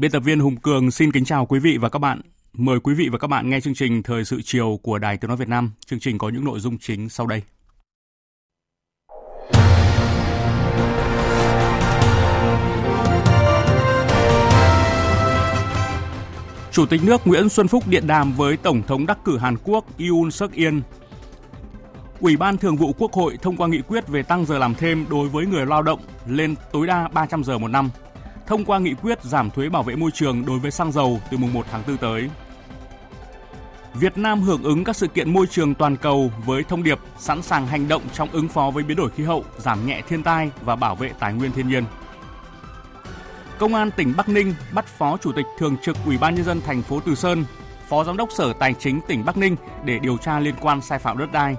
Biên tập viên Hùng Cường xin kính chào quý vị và các bạn. Mời quý vị và các bạn nghe chương trình Thời sự chiều của Đài Tiếng Nói Việt Nam. Chương trình có những nội dung chính sau đây. Chủ tịch nước Nguyễn Xuân Phúc điện đàm với Tổng thống đắc cử Hàn Quốc Yoon suk yeol Ủy ban Thường vụ Quốc hội thông qua nghị quyết về tăng giờ làm thêm đối với người lao động lên tối đa 300 giờ một năm thông qua nghị quyết giảm thuế bảo vệ môi trường đối với xăng dầu từ mùng 1 tháng 4 tới. Việt Nam hưởng ứng các sự kiện môi trường toàn cầu với thông điệp sẵn sàng hành động trong ứng phó với biến đổi khí hậu, giảm nhẹ thiên tai và bảo vệ tài nguyên thiên nhiên. Công an tỉnh Bắc Ninh bắt Phó Chủ tịch Thường trực Ủy ban nhân dân thành phố Từ Sơn, Phó Giám đốc Sở Tài chính tỉnh Bắc Ninh để điều tra liên quan sai phạm đất đai.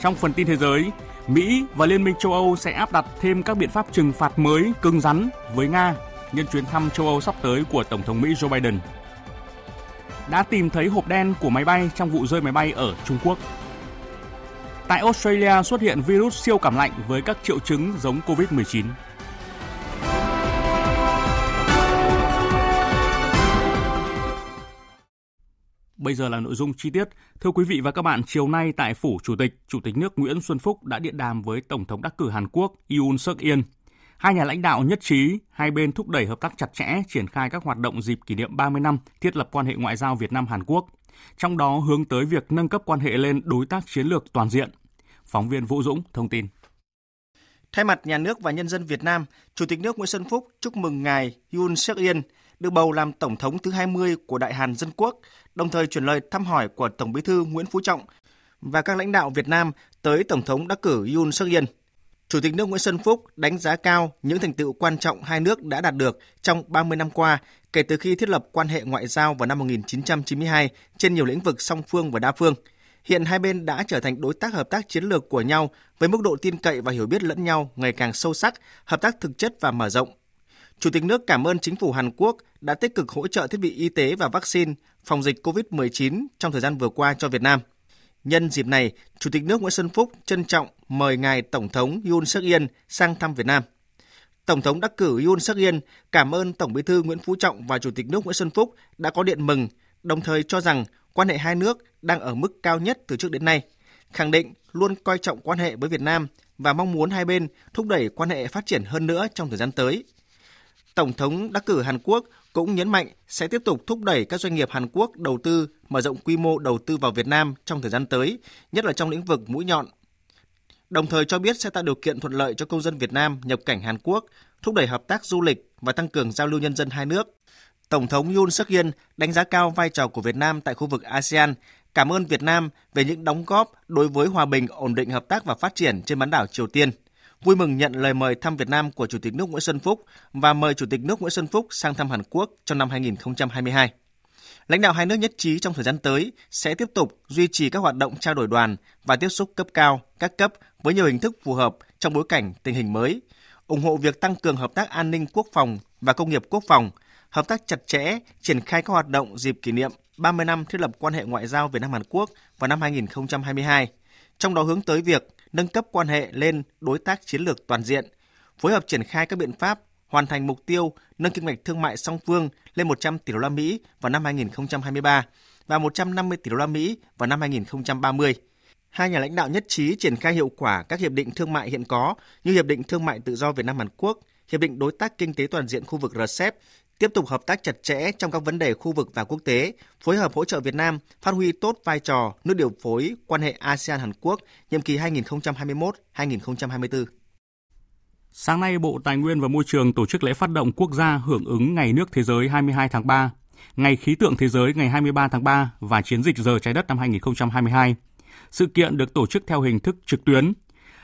Trong phần tin thế giới, Mỹ và Liên minh châu Âu sẽ áp đặt thêm các biện pháp trừng phạt mới cứng rắn với Nga nhân chuyến thăm châu Âu sắp tới của Tổng thống Mỹ Joe Biden. Đã tìm thấy hộp đen của máy bay trong vụ rơi máy bay ở Trung Quốc. Tại Australia xuất hiện virus siêu cảm lạnh với các triệu chứng giống COVID-19. Bây giờ là nội dung chi tiết. Thưa quý vị và các bạn, chiều nay tại phủ Chủ tịch, Chủ tịch nước Nguyễn Xuân Phúc đã điện đàm với Tổng thống đắc cử Hàn Quốc Yoon suk yeol. Hai nhà lãnh đạo nhất trí hai bên thúc đẩy hợp tác chặt chẽ triển khai các hoạt động dịp kỷ niệm 30 năm thiết lập quan hệ ngoại giao Việt Nam Hàn Quốc, trong đó hướng tới việc nâng cấp quan hệ lên đối tác chiến lược toàn diện. Phóng viên Vũ Dũng thông tin. Thay mặt nhà nước và nhân dân Việt Nam, Chủ tịch nước Nguyễn Xuân Phúc chúc mừng ngài Yoon suk yeol được bầu làm tổng thống thứ 20 của Đại Hàn Dân Quốc, đồng thời chuyển lời thăm hỏi của Tổng Bí thư Nguyễn Phú Trọng và các lãnh đạo Việt Nam tới Tổng thống đắc cử Yoon suk yeol. Chủ tịch nước Nguyễn Xuân Phúc đánh giá cao những thành tựu quan trọng hai nước đã đạt được trong 30 năm qua kể từ khi thiết lập quan hệ ngoại giao vào năm 1992 trên nhiều lĩnh vực song phương và đa phương. Hiện hai bên đã trở thành đối tác hợp tác chiến lược của nhau với mức độ tin cậy và hiểu biết lẫn nhau ngày càng sâu sắc, hợp tác thực chất và mở rộng. Chủ tịch nước cảm ơn chính phủ Hàn Quốc đã tích cực hỗ trợ thiết bị y tế và vaccine phòng dịch COVID-19 trong thời gian vừa qua cho Việt Nam. Nhân dịp này, Chủ tịch nước Nguyễn Xuân Phúc trân trọng mời ngài Tổng thống Yoon suk yeol sang thăm Việt Nam. Tổng thống đắc cử Yoon suk yeol cảm ơn Tổng Bí thư Nguyễn Phú Trọng và Chủ tịch nước Nguyễn Xuân Phúc đã có điện mừng, đồng thời cho rằng quan hệ hai nước đang ở mức cao nhất từ trước đến nay, khẳng định luôn coi trọng quan hệ với Việt Nam và mong muốn hai bên thúc đẩy quan hệ phát triển hơn nữa trong thời gian tới. Tổng thống đắc cử Hàn Quốc cũng nhấn mạnh sẽ tiếp tục thúc đẩy các doanh nghiệp Hàn Quốc đầu tư mở rộng quy mô đầu tư vào Việt Nam trong thời gian tới, nhất là trong lĩnh vực mũi nhọn. Đồng thời cho biết sẽ tạo điều kiện thuận lợi cho công dân Việt Nam nhập cảnh Hàn Quốc, thúc đẩy hợp tác du lịch và tăng cường giao lưu nhân dân hai nước. Tổng thống Yoon suk yeol đánh giá cao vai trò của Việt Nam tại khu vực ASEAN, cảm ơn Việt Nam về những đóng góp đối với hòa bình, ổn định hợp tác và phát triển trên bán đảo Triều Tiên – vui mừng nhận lời mời thăm Việt Nam của Chủ tịch nước Nguyễn Xuân Phúc và mời Chủ tịch nước Nguyễn Xuân Phúc sang thăm Hàn Quốc trong năm 2022. Lãnh đạo hai nước nhất trí trong thời gian tới sẽ tiếp tục duy trì các hoạt động trao đổi đoàn và tiếp xúc cấp cao, các cấp với nhiều hình thức phù hợp trong bối cảnh tình hình mới, ủng hộ việc tăng cường hợp tác an ninh quốc phòng và công nghiệp quốc phòng, hợp tác chặt chẽ, triển khai các hoạt động dịp kỷ niệm 30 năm thiết lập quan hệ ngoại giao Việt Nam Hàn Quốc vào năm 2022, trong đó hướng tới việc nâng cấp quan hệ lên đối tác chiến lược toàn diện, phối hợp triển khai các biện pháp hoàn thành mục tiêu nâng kim ngạch thương mại song phương lên 100 tỷ đô la Mỹ vào năm 2023 và 150 tỷ đô la Mỹ vào năm 2030. Hai nhà lãnh đạo nhất trí triển khai hiệu quả các hiệp định thương mại hiện có như Hiệp định Thương mại Tự do Việt Nam Hàn Quốc, Hiệp định Đối tác Kinh tế Toàn diện khu vực RCEP, tiếp tục hợp tác chặt chẽ trong các vấn đề khu vực và quốc tế, phối hợp hỗ trợ Việt Nam phát huy tốt vai trò nước điều phối quan hệ ASEAN Hàn Quốc nhiệm kỳ 2021-2024. Sáng nay, Bộ Tài nguyên và Môi trường tổ chức lễ phát động quốc gia hưởng ứng Ngày nước thế giới 22 tháng 3, Ngày khí tượng thế giới ngày 23 tháng 3 và chiến dịch giờ trái đất năm 2022. Sự kiện được tổ chức theo hình thức trực tuyến.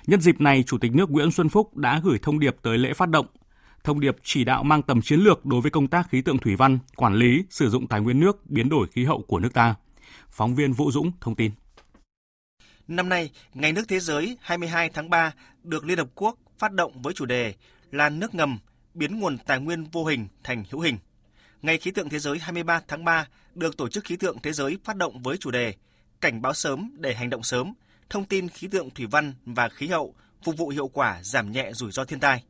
Nhân dịp này, Chủ tịch nước Nguyễn Xuân Phúc đã gửi thông điệp tới lễ phát động, thông điệp chỉ đạo mang tầm chiến lược đối với công tác khí tượng thủy văn, quản lý, sử dụng tài nguyên nước, biến đổi khí hậu của nước ta. Phóng viên Vũ Dũng thông tin. Năm nay, Ngày nước thế giới 22 tháng 3 được Liên Hợp Quốc phát động với chủ đề là nước ngầm, biến nguồn tài nguyên vô hình thành hữu hình. Ngày khí tượng thế giới 23 tháng 3 được Tổ chức Khí tượng Thế giới phát động với chủ đề Cảnh báo sớm để hành động sớm, thông tin khí tượng thủy văn và khí hậu phục vụ hiệu quả giảm nhẹ rủi ro thiên tai.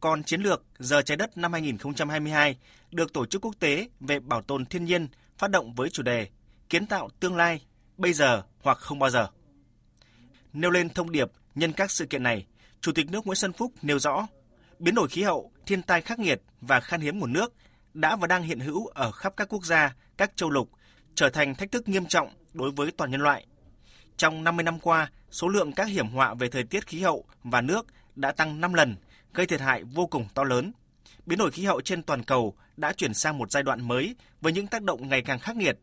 Còn chiến lược Giờ trái đất năm 2022 được Tổ chức Quốc tế về Bảo tồn Thiên nhiên phát động với chủ đề Kiến tạo tương lai, bây giờ hoặc không bao giờ. Nêu lên thông điệp nhân các sự kiện này, Chủ tịch nước Nguyễn Xuân Phúc nêu rõ, biến đổi khí hậu, thiên tai khắc nghiệt và khan hiếm nguồn nước đã và đang hiện hữu ở khắp các quốc gia, các châu lục, trở thành thách thức nghiêm trọng đối với toàn nhân loại. Trong 50 năm qua, số lượng các hiểm họa về thời tiết khí hậu và nước đã tăng 5 lần, gây thiệt hại vô cùng to lớn. Biến đổi khí hậu trên toàn cầu đã chuyển sang một giai đoạn mới với những tác động ngày càng khắc nghiệt.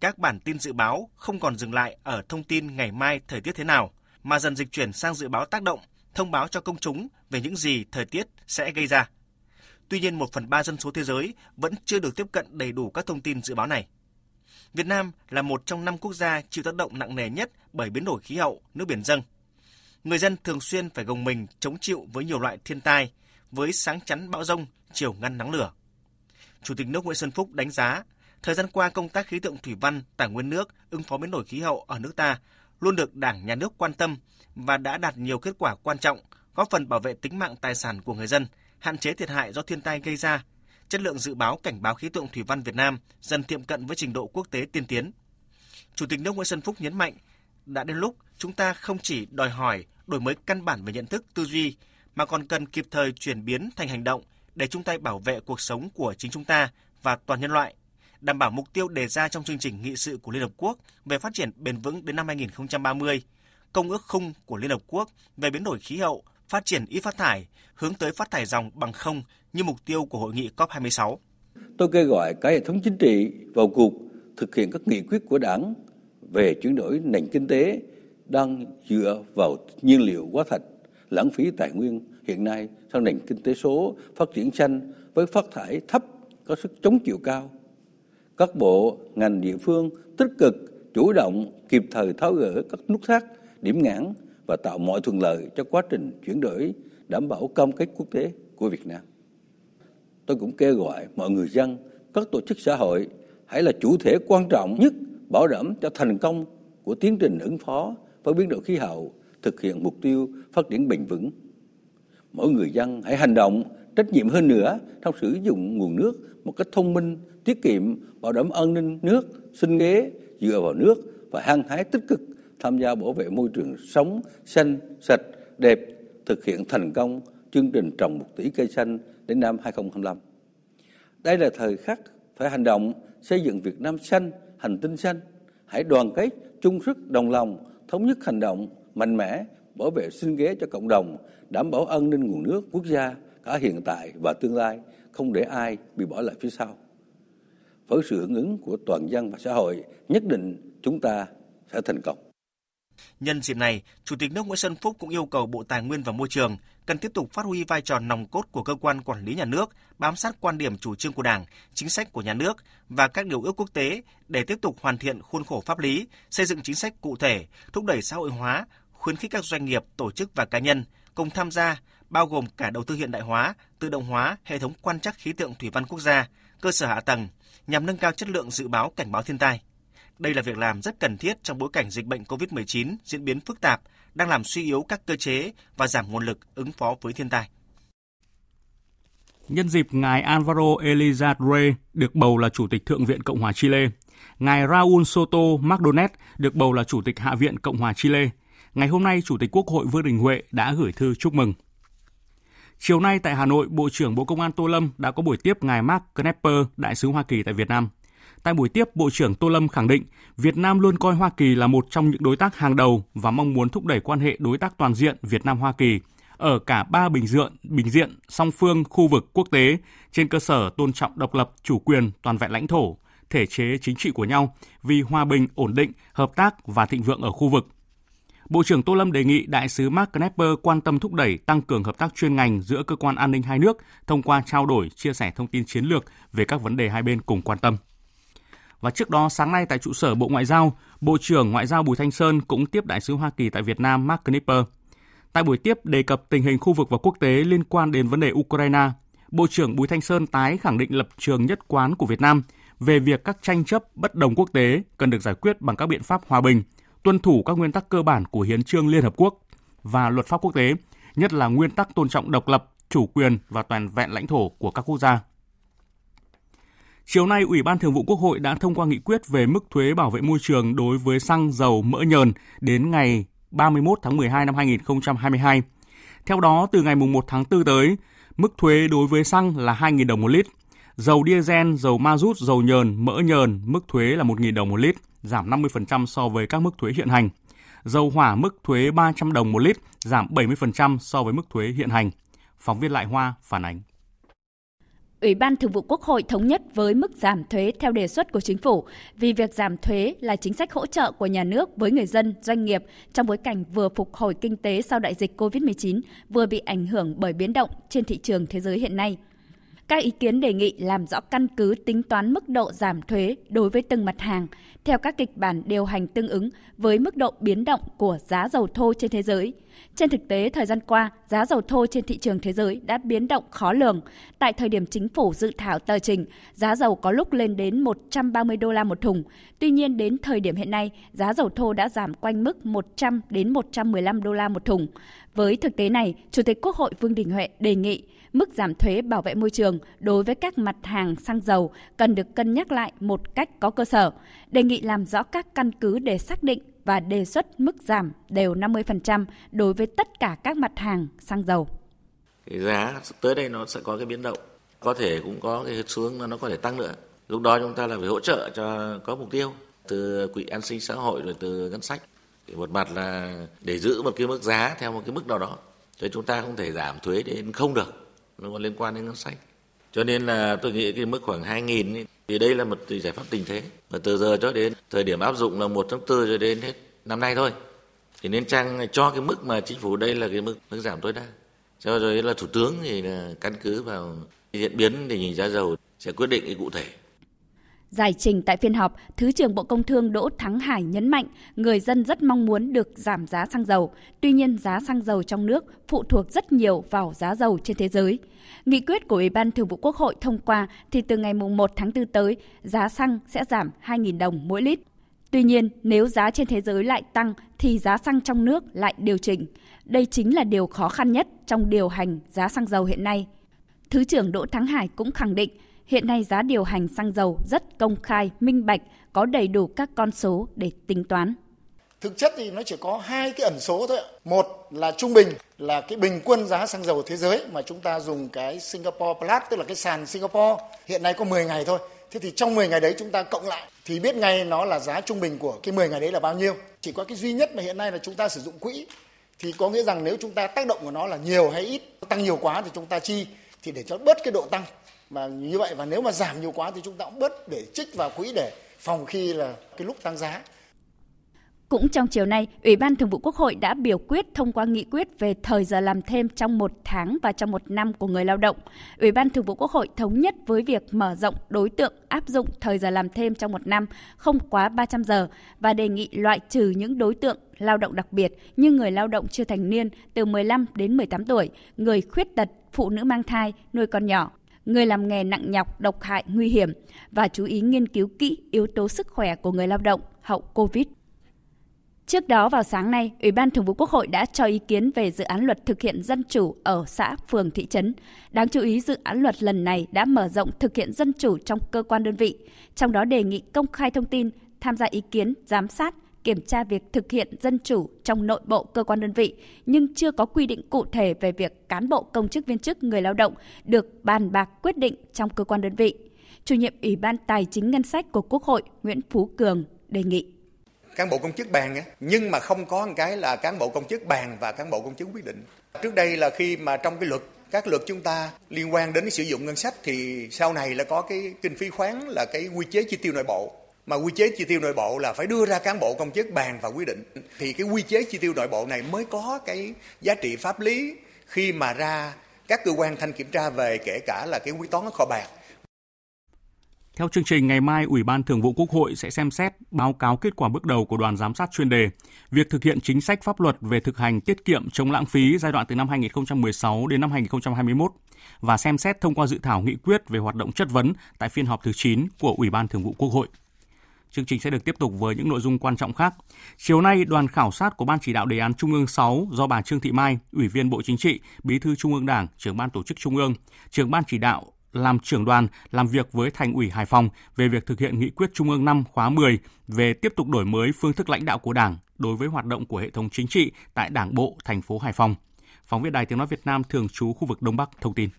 Các bản tin dự báo không còn dừng lại ở thông tin ngày mai thời tiết thế nào, mà dần dịch chuyển sang dự báo tác động, thông báo cho công chúng về những gì thời tiết sẽ gây ra. Tuy nhiên, một phần ba dân số thế giới vẫn chưa được tiếp cận đầy đủ các thông tin dự báo này. Việt Nam là một trong năm quốc gia chịu tác động nặng nề nhất bởi biến đổi khí hậu, nước biển dâng. Người dân thường xuyên phải gồng mình chống chịu với nhiều loại thiên tai, với sáng chắn bão rông, chiều ngăn nắng lửa. Chủ tịch nước Nguyễn Xuân Phúc đánh giá, thời gian qua công tác khí tượng thủy văn, tài nguyên nước, ứng phó biến đổi khí hậu ở nước ta luôn được Đảng, Nhà nước quan tâm và đã đạt nhiều kết quả quan trọng, góp phần bảo vệ tính mạng tài sản của người dân, hạn chế thiệt hại do thiên tai gây ra. Chất lượng dự báo cảnh báo khí tượng thủy văn Việt Nam dần tiệm cận với trình độ quốc tế tiên tiến. Chủ tịch nước Nguyễn Xuân Phúc nhấn mạnh, đã đến lúc chúng ta không chỉ đòi hỏi đổi mới căn bản về nhận thức, tư duy, mà còn cần kịp thời chuyển biến thành hành động để chung tay bảo vệ cuộc sống của chính chúng ta và toàn nhân loại, đảm bảo mục tiêu đề ra trong chương trình nghị sự của Liên Hợp Quốc về phát triển bền vững đến năm 2030, Công ước khung của Liên Hợp Quốc về biến đổi khí hậu phát triển ít phát thải, hướng tới phát thải dòng bằng không như mục tiêu của hội nghị COP26. Tôi kêu gọi cả hệ thống chính trị vào cuộc thực hiện các nghị quyết của Đảng về chuyển đổi nền kinh tế đang dựa vào nhiên liệu hóa thạch, lãng phí tài nguyên hiện nay sang nền kinh tế số phát triển xanh với phát thải thấp có sức chống chịu cao. Các bộ, ngành địa phương tích cực, chủ động, kịp thời tháo gỡ các nút thắt, điểm ngãn và tạo mọi thuận lợi cho quá trình chuyển đổi đảm bảo cam kết quốc tế của Việt Nam. Tôi cũng kêu gọi mọi người dân, các tổ chức xã hội hãy là chủ thể quan trọng nhất bảo đảm cho thành công của tiến trình ứng phó với biến đổi khí hậu, thực hiện mục tiêu phát triển bền vững. Mỗi người dân hãy hành động trách nhiệm hơn nữa trong sử dụng nguồn nước một cách thông minh, tiết kiệm, bảo đảm an ninh nước, sinh kế dựa vào nước và hăng hái tích cực tham gia bảo vệ môi trường sống xanh, sạch, đẹp, thực hiện thành công chương trình trồng một tỷ cây xanh đến năm 2025. Đây là thời khắc phải hành động xây dựng Việt Nam xanh, hành tinh xanh. Hãy đoàn kết, chung sức, đồng lòng, thống nhất hành động mạnh mẽ, bảo vệ sinh kế cho cộng đồng, đảm bảo an ninh nguồn nước quốc gia cả hiện tại và tương lai, không để ai bị bỏ lại phía sau. Với sự hưởng ứng của toàn dân và xã hội, nhất định chúng ta sẽ thành công. Nhân dịp này, Chủ tịch nước Nguyễn Xuân Phúc cũng yêu cầu Bộ Tài nguyên và Môi trường cần tiếp tục phát huy vai trò nòng cốt của cơ quan quản lý nhà nước, bám sát quan điểm chủ trương của Đảng, chính sách của nhà nước và các điều ước quốc tế để tiếp tục hoàn thiện khuôn khổ pháp lý, xây dựng chính sách cụ thể, thúc đẩy xã hội hóa, khuyến khích các doanh nghiệp, tổ chức và cá nhân cùng tham gia, bao gồm cả đầu tư hiện đại hóa, tự động hóa hệ thống quan trắc khí tượng thủy văn quốc gia, cơ sở hạ tầng nhằm nâng cao chất lượng dự báo cảnh báo thiên tai. Đây là việc làm rất cần thiết trong bối cảnh dịch bệnh COVID-19 diễn biến phức tạp, đang làm suy yếu các cơ chế và giảm nguồn lực ứng phó với thiên tai. Nhân dịp ngài Alvaro Elizarre được bầu là Chủ tịch Thượng viện Cộng hòa Chile, ngài Raúl Soto Macdonet được bầu là Chủ tịch Hạ viện Cộng hòa Chile. Ngày hôm nay, Chủ tịch Quốc hội Vương Đình Huệ đã gửi thư chúc mừng. Chiều nay tại Hà Nội, Bộ trưởng Bộ Công an Tô Lâm đã có buổi tiếp ngài Mark Knepper, đại sứ Hoa Kỳ tại Việt Nam. Tại buổi tiếp, Bộ trưởng Tô Lâm khẳng định Việt Nam luôn coi Hoa Kỳ là một trong những đối tác hàng đầu và mong muốn thúc đẩy quan hệ đối tác toàn diện Việt Nam Hoa Kỳ ở cả ba bình diện, bình diện song phương, khu vực, quốc tế trên cơ sở tôn trọng độc lập, chủ quyền, toàn vẹn lãnh thổ, thể chế chính trị của nhau vì hòa bình, ổn định, hợp tác và thịnh vượng ở khu vực. Bộ trưởng Tô Lâm đề nghị đại sứ Mark Knapper quan tâm thúc đẩy tăng cường hợp tác chuyên ngành giữa cơ quan an ninh hai nước thông qua trao đổi, chia sẻ thông tin chiến lược về các vấn đề hai bên cùng quan tâm. Và trước đó sáng nay tại trụ sở Bộ Ngoại giao, Bộ trưởng Ngoại giao Bùi Thanh Sơn cũng tiếp đại sứ Hoa Kỳ tại Việt Nam Mark Knipper. Tại buổi tiếp đề cập tình hình khu vực và quốc tế liên quan đến vấn đề Ukraine, Bộ trưởng Bùi Thanh Sơn tái khẳng định lập trường nhất quán của Việt Nam về việc các tranh chấp bất đồng quốc tế cần được giải quyết bằng các biện pháp hòa bình, tuân thủ các nguyên tắc cơ bản của Hiến trương Liên Hợp Quốc và luật pháp quốc tế, nhất là nguyên tắc tôn trọng độc lập, chủ quyền và toàn vẹn lãnh thổ của các quốc gia. Chiều nay, Ủy ban Thường vụ Quốc hội đã thông qua nghị quyết về mức thuế bảo vệ môi trường đối với xăng dầu mỡ nhờn đến ngày 31 tháng 12 năm 2022. Theo đó, từ ngày 1 tháng 4 tới, mức thuế đối với xăng là 2.000 đồng một lít. Dầu diesel, dầu ma rút, dầu nhờn, mỡ nhờn, mức thuế là 1.000 đồng một lít, giảm 50% so với các mức thuế hiện hành. Dầu hỏa mức thuế 300 đồng một lít, giảm 70% so với mức thuế hiện hành. Phóng viên Lại Hoa phản ánh. Ủy ban Thường vụ Quốc hội thống nhất với mức giảm thuế theo đề xuất của chính phủ vì việc giảm thuế là chính sách hỗ trợ của nhà nước với người dân, doanh nghiệp trong bối cảnh vừa phục hồi kinh tế sau đại dịch COVID-19, vừa bị ảnh hưởng bởi biến động trên thị trường thế giới hiện nay. Các ý kiến đề nghị làm rõ căn cứ tính toán mức độ giảm thuế đối với từng mặt hàng theo các kịch bản điều hành tương ứng với mức độ biến động của giá dầu thô trên thế giới. Trên thực tế, thời gian qua, giá dầu thô trên thị trường thế giới đã biến động khó lường. Tại thời điểm chính phủ dự thảo tờ trình, giá dầu có lúc lên đến 130 đô la một thùng. Tuy nhiên, đến thời điểm hiện nay, giá dầu thô đã giảm quanh mức 100 đến 115 đô la một thùng. Với thực tế này, Chủ tịch Quốc hội Vương Đình Huệ đề nghị mức giảm thuế bảo vệ môi trường đối với các mặt hàng xăng dầu cần được cân nhắc lại một cách có cơ sở, đề nghị làm rõ các căn cứ để xác định và đề xuất mức giảm đều 50% đối với tất cả các mặt hàng xăng dầu. Cái giá tới đây nó sẽ có cái biến động, có thể cũng có cái xuống nó có thể tăng nữa. Lúc đó chúng ta là phải hỗ trợ cho có mục tiêu từ quỹ an sinh xã hội rồi từ ngân sách. Một mặt là để giữ một cái mức giá theo một cái mức nào đó. Cho chúng ta không thể giảm thuế đến không được nó còn liên quan đến ngân sách cho nên là tôi nghĩ cái mức khoảng 2.000 thì đây là một giải pháp tình thế. Và từ giờ cho đến thời điểm áp dụng là 1 tháng 4 cho đến hết năm nay thôi. Thì nên chăng cho cái mức mà chính phủ đây là cái mức mức giảm tối đa? Cho rồi là thủ tướng thì là căn cứ vào diễn biến tình hình giá dầu sẽ quyết định cái cụ thể. Giải trình tại phiên họp, Thứ trưởng Bộ Công Thương Đỗ Thắng Hải nhấn mạnh người dân rất mong muốn được giảm giá xăng dầu. Tuy nhiên, giá xăng dầu trong nước phụ thuộc rất nhiều vào giá dầu trên thế giới. Nghị quyết của Ủy ban Thường vụ Quốc hội thông qua thì từ ngày 1 tháng 4 tới, giá xăng sẽ giảm 2.000 đồng mỗi lít. Tuy nhiên, nếu giá trên thế giới lại tăng thì giá xăng trong nước lại điều chỉnh. Đây chính là điều khó khăn nhất trong điều hành giá xăng dầu hiện nay. Thứ trưởng Đỗ Thắng Hải cũng khẳng định Hiện nay giá điều hành xăng dầu rất công khai, minh bạch, có đầy đủ các con số để tính toán. Thực chất thì nó chỉ có hai cái ẩn số thôi. Một là trung bình là cái bình quân giá xăng dầu thế giới mà chúng ta dùng cái Singapore Plus tức là cái sàn Singapore hiện nay có 10 ngày thôi. Thế thì trong 10 ngày đấy chúng ta cộng lại thì biết ngay nó là giá trung bình của cái 10 ngày đấy là bao nhiêu. Chỉ có cái duy nhất mà hiện nay là chúng ta sử dụng quỹ thì có nghĩa rằng nếu chúng ta tác động của nó là nhiều hay ít, tăng nhiều quá thì chúng ta chi thì để cho bớt cái độ tăng mà như vậy và nếu mà giảm nhiều quá thì chúng ta cũng bớt để trích vào quỹ để phòng khi là cái lúc tăng giá. Cũng trong chiều nay, Ủy ban Thường vụ Quốc hội đã biểu quyết thông qua nghị quyết về thời giờ làm thêm trong một tháng và trong một năm của người lao động. Ủy ban Thường vụ Quốc hội thống nhất với việc mở rộng đối tượng áp dụng thời giờ làm thêm trong một năm không quá 300 giờ và đề nghị loại trừ những đối tượng lao động đặc biệt như người lao động chưa thành niên từ 15 đến 18 tuổi, người khuyết tật, phụ nữ mang thai, nuôi con nhỏ người làm nghề nặng nhọc, độc hại, nguy hiểm và chú ý nghiên cứu kỹ yếu tố sức khỏe của người lao động hậu Covid. Trước đó vào sáng nay, Ủy ban Thường vụ Quốc hội đã cho ý kiến về dự án luật thực hiện dân chủ ở xã, phường, thị trấn. Đáng chú ý, dự án luật lần này đã mở rộng thực hiện dân chủ trong cơ quan đơn vị, trong đó đề nghị công khai thông tin, tham gia ý kiến, giám sát, kiểm tra việc thực hiện dân chủ trong nội bộ cơ quan đơn vị, nhưng chưa có quy định cụ thể về việc cán bộ công chức viên chức người lao động được bàn bạc quyết định trong cơ quan đơn vị. Chủ nhiệm Ủy ban Tài chính Ngân sách của Quốc hội Nguyễn Phú Cường đề nghị. Cán bộ công chức bàn nhưng mà không có một cái là cán bộ công chức bàn và cán bộ công chức quyết định. Trước đây là khi mà trong cái luật các luật chúng ta liên quan đến sử dụng ngân sách thì sau này là có cái kinh phí khoán là cái quy chế chi tiêu nội bộ mà quy chế chi tiêu nội bộ là phải đưa ra cán bộ công chức bàn và quy định. Thì cái quy chế chi tiêu nội bộ này mới có cái giá trị pháp lý khi mà ra các cơ quan thanh kiểm tra về kể cả là cái quy toán kho bạc. Theo chương trình, ngày mai Ủy ban Thường vụ Quốc hội sẽ xem xét báo cáo kết quả bước đầu của đoàn giám sát chuyên đề, việc thực hiện chính sách pháp luật về thực hành tiết kiệm chống lãng phí giai đoạn từ năm 2016 đến năm 2021 và xem xét thông qua dự thảo nghị quyết về hoạt động chất vấn tại phiên họp thứ 9 của Ủy ban Thường vụ Quốc hội. Chương trình sẽ được tiếp tục với những nội dung quan trọng khác. Chiều nay, đoàn khảo sát của Ban chỉ đạo đề án Trung ương 6 do bà Trương Thị Mai, Ủy viên Bộ Chính trị, Bí thư Trung ương Đảng, trưởng ban tổ chức Trung ương, trưởng ban chỉ đạo làm trưởng đoàn làm việc với Thành ủy Hải Phòng về việc thực hiện nghị quyết Trung ương 5 khóa 10 về tiếp tục đổi mới phương thức lãnh đạo của Đảng đối với hoạt động của hệ thống chính trị tại Đảng bộ thành phố Hải Phòng. Phóng viên Đài Tiếng nói Việt Nam thường trú khu vực Đông Bắc thông tin.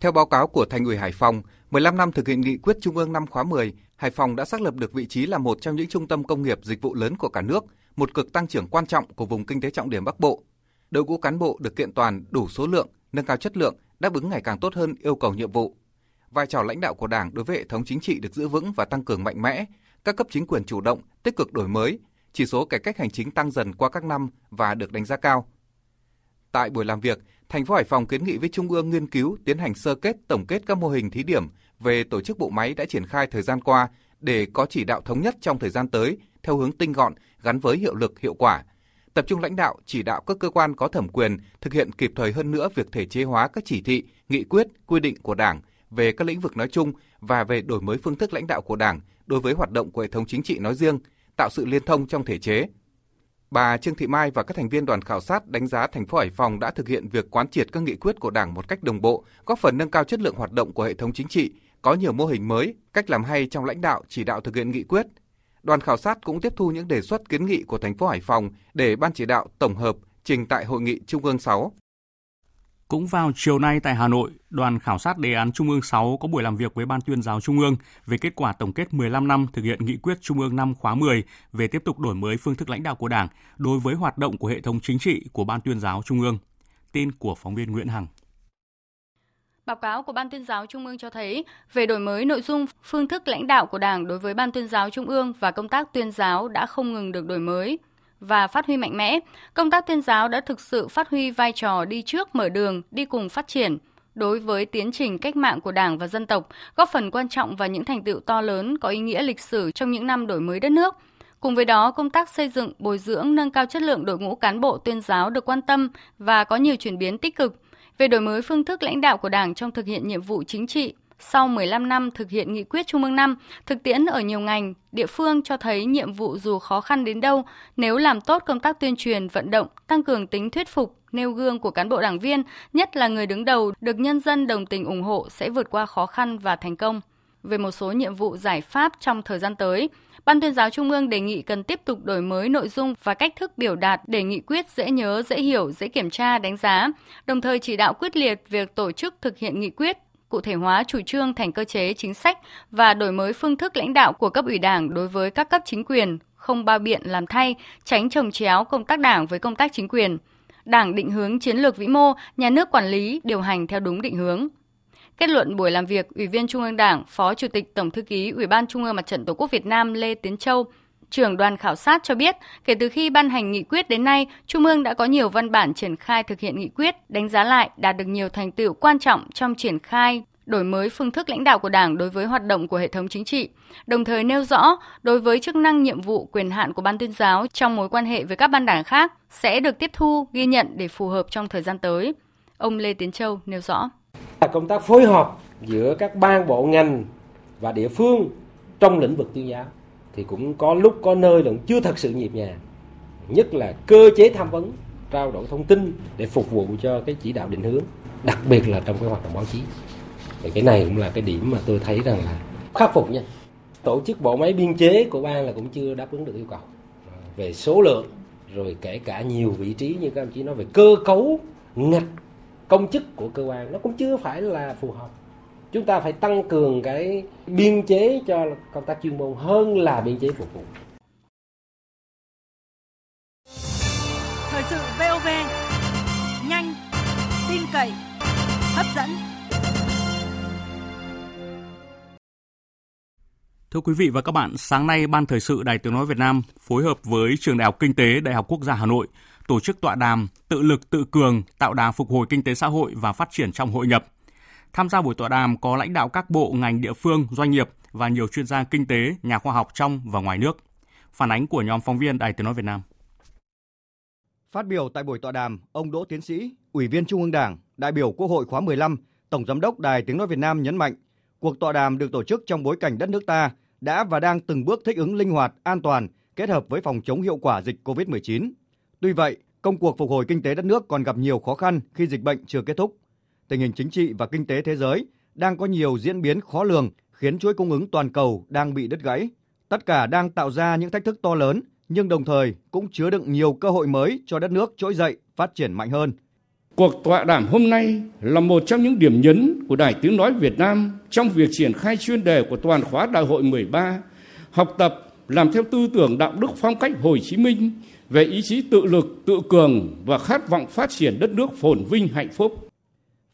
Theo báo cáo của Thành ủy Hải Phòng, 15 năm thực hiện nghị quyết Trung ương năm khóa 10, Hải Phòng đã xác lập được vị trí là một trong những trung tâm công nghiệp dịch vụ lớn của cả nước, một cực tăng trưởng quan trọng của vùng kinh tế trọng điểm Bắc Bộ. Đội ngũ cán bộ được kiện toàn đủ số lượng, nâng cao chất lượng, đáp ứng ngày càng tốt hơn yêu cầu nhiệm vụ. Vai trò lãnh đạo của Đảng đối với hệ thống chính trị được giữ vững và tăng cường mạnh mẽ, các cấp chính quyền chủ động, tích cực đổi mới, chỉ số cải cách hành chính tăng dần qua các năm và được đánh giá cao. Tại buổi làm việc, thành phố Hải Phòng kiến nghị với Trung ương nghiên cứu tiến hành sơ kết tổng kết các mô hình thí điểm về tổ chức bộ máy đã triển khai thời gian qua để có chỉ đạo thống nhất trong thời gian tới theo hướng tinh gọn, gắn với hiệu lực, hiệu quả, tập trung lãnh đạo, chỉ đạo các cơ quan có thẩm quyền thực hiện kịp thời hơn nữa việc thể chế hóa các chỉ thị, nghị quyết, quy định của Đảng về các lĩnh vực nói chung và về đổi mới phương thức lãnh đạo của Đảng đối với hoạt động của hệ thống chính trị nói riêng, tạo sự liên thông trong thể chế. Bà Trương Thị Mai và các thành viên đoàn khảo sát đánh giá thành phố Hải Phòng đã thực hiện việc quán triệt các nghị quyết của Đảng một cách đồng bộ, góp phần nâng cao chất lượng hoạt động của hệ thống chính trị, có nhiều mô hình mới, cách làm hay trong lãnh đạo chỉ đạo thực hiện nghị quyết, đoàn khảo sát cũng tiếp thu những đề xuất kiến nghị của thành phố Hải Phòng để ban chỉ đạo tổng hợp trình tại hội nghị Trung ương 6. Cũng vào chiều nay tại Hà Nội, đoàn khảo sát đề án Trung ương 6 có buổi làm việc với Ban tuyên giáo Trung ương về kết quả tổng kết 15 năm thực hiện nghị quyết Trung ương 5 khóa 10 về tiếp tục đổi mới phương thức lãnh đạo của Đảng đối với hoạt động của hệ thống chính trị của Ban tuyên giáo Trung ương. Tin của phóng viên Nguyễn Hằng. Báo cáo của Ban tuyên giáo Trung ương cho thấy, về đổi mới nội dung, phương thức lãnh đạo của Đảng đối với Ban tuyên giáo Trung ương và công tác tuyên giáo đã không ngừng được đổi mới và phát huy mạnh mẽ. Công tác tuyên giáo đã thực sự phát huy vai trò đi trước mở đường, đi cùng phát triển đối với tiến trình cách mạng của Đảng và dân tộc, góp phần quan trọng vào những thành tựu to lớn có ý nghĩa lịch sử trong những năm đổi mới đất nước. Cùng với đó, công tác xây dựng, bồi dưỡng, nâng cao chất lượng đội ngũ cán bộ tuyên giáo được quan tâm và có nhiều chuyển biến tích cực – về đổi mới phương thức lãnh đạo của Đảng trong thực hiện nhiệm vụ chính trị. Sau 15 năm thực hiện nghị quyết Trung ương 5, thực tiễn ở nhiều ngành, địa phương cho thấy nhiệm vụ dù khó khăn đến đâu, nếu làm tốt công tác tuyên truyền, vận động, tăng cường tính thuyết phục, nêu gương của cán bộ đảng viên, nhất là người đứng đầu được nhân dân đồng tình ủng hộ sẽ vượt qua khó khăn và thành công. Về một số nhiệm vụ giải pháp trong thời gian tới, Ban tuyên giáo Trung ương đề nghị cần tiếp tục đổi mới nội dung và cách thức biểu đạt để nghị quyết dễ nhớ, dễ hiểu, dễ kiểm tra, đánh giá, đồng thời chỉ đạo quyết liệt việc tổ chức thực hiện nghị quyết, cụ thể hóa chủ trương thành cơ chế chính sách và đổi mới phương thức lãnh đạo của cấp ủy Đảng đối với các cấp chính quyền, không bao biện làm thay, tránh trồng chéo công tác Đảng với công tác chính quyền. Đảng định hướng chiến lược vĩ mô, nhà nước quản lý, điều hành theo đúng định hướng. Kết luận buổi làm việc, Ủy viên Trung ương Đảng, Phó Chủ tịch Tổng thư ký Ủy ban Trung ương Mặt trận Tổ quốc Việt Nam Lê Tiến Châu, trưởng đoàn khảo sát cho biết, kể từ khi ban hành nghị quyết đến nay, Trung ương đã có nhiều văn bản triển khai thực hiện nghị quyết, đánh giá lại đạt được nhiều thành tựu quan trọng trong triển khai đổi mới phương thức lãnh đạo của Đảng đối với hoạt động của hệ thống chính trị, đồng thời nêu rõ đối với chức năng nhiệm vụ quyền hạn của ban tuyên giáo trong mối quan hệ với các ban đảng khác sẽ được tiếp thu, ghi nhận để phù hợp trong thời gian tới. Ông Lê Tiến Châu nêu rõ là công tác phối hợp giữa các ban bộ ngành và địa phương trong lĩnh vực tuyên giáo thì cũng có lúc có nơi là chưa thật sự nhịp nhàng. Nhất là cơ chế tham vấn, trao đổi thông tin để phục vụ cho cái chỉ đạo định hướng, đặc biệt là trong cái hoạt động báo chí. Thì cái này cũng là cái điểm mà tôi thấy rằng là khắc phục nha. Tổ chức bộ máy biên chế của ban là cũng chưa đáp ứng được yêu cầu. Về số lượng, rồi kể cả nhiều vị trí như các ông chí nói về cơ cấu, ngạch, công chức của cơ quan, nó cũng chưa phải là phù hợp chúng ta phải tăng cường cái biên chế cho công tác chuyên môn hơn là biên chế phục vụ thời sự VOV cậy, hấp dẫn. Thưa quý vị và các bạn, sáng nay Ban Thời sự Đài Tiếng Nói Việt Nam phối hợp với Trường Đại học Kinh tế Đại học Quốc gia Hà Nội tổ chức tọa đàm Tự lực tự cường, tạo đà phục hồi kinh tế xã hội và phát triển trong hội nhập. Tham gia buổi tọa đàm có lãnh đạo các bộ, ngành địa phương, doanh nghiệp và nhiều chuyên gia kinh tế, nhà khoa học trong và ngoài nước. Phản ánh của nhóm phóng viên Đài Tiếng Nói Việt Nam. Phát biểu tại buổi tọa đàm, ông Đỗ Tiến Sĩ, Ủy viên Trung ương Đảng, đại biểu Quốc hội khóa 15, Tổng giám đốc Đài Tiếng nói Việt Nam nhấn mạnh, cuộc tọa đàm được tổ chức trong bối cảnh đất nước ta đã và đang từng bước thích ứng linh hoạt, an toàn, kết hợp với phòng chống hiệu quả dịch COVID-19. Tuy vậy, công cuộc phục hồi kinh tế đất nước còn gặp nhiều khó khăn khi dịch bệnh chưa kết thúc. Tình hình chính trị và kinh tế thế giới đang có nhiều diễn biến khó lường khiến chuỗi cung ứng toàn cầu đang bị đứt gãy. Tất cả đang tạo ra những thách thức to lớn nhưng đồng thời cũng chứa đựng nhiều cơ hội mới cho đất nước trỗi dậy, phát triển mạnh hơn. Cuộc tọa đàm hôm nay là một trong những điểm nhấn của Đài Tiếng Nói Việt Nam trong việc triển khai chuyên đề của toàn khóa Đại hội 13, học tập làm theo tư tưởng đạo đức phong cách Hồ Chí Minh về ý chí tự lực, tự cường và khát vọng phát triển đất nước phồn vinh hạnh phúc.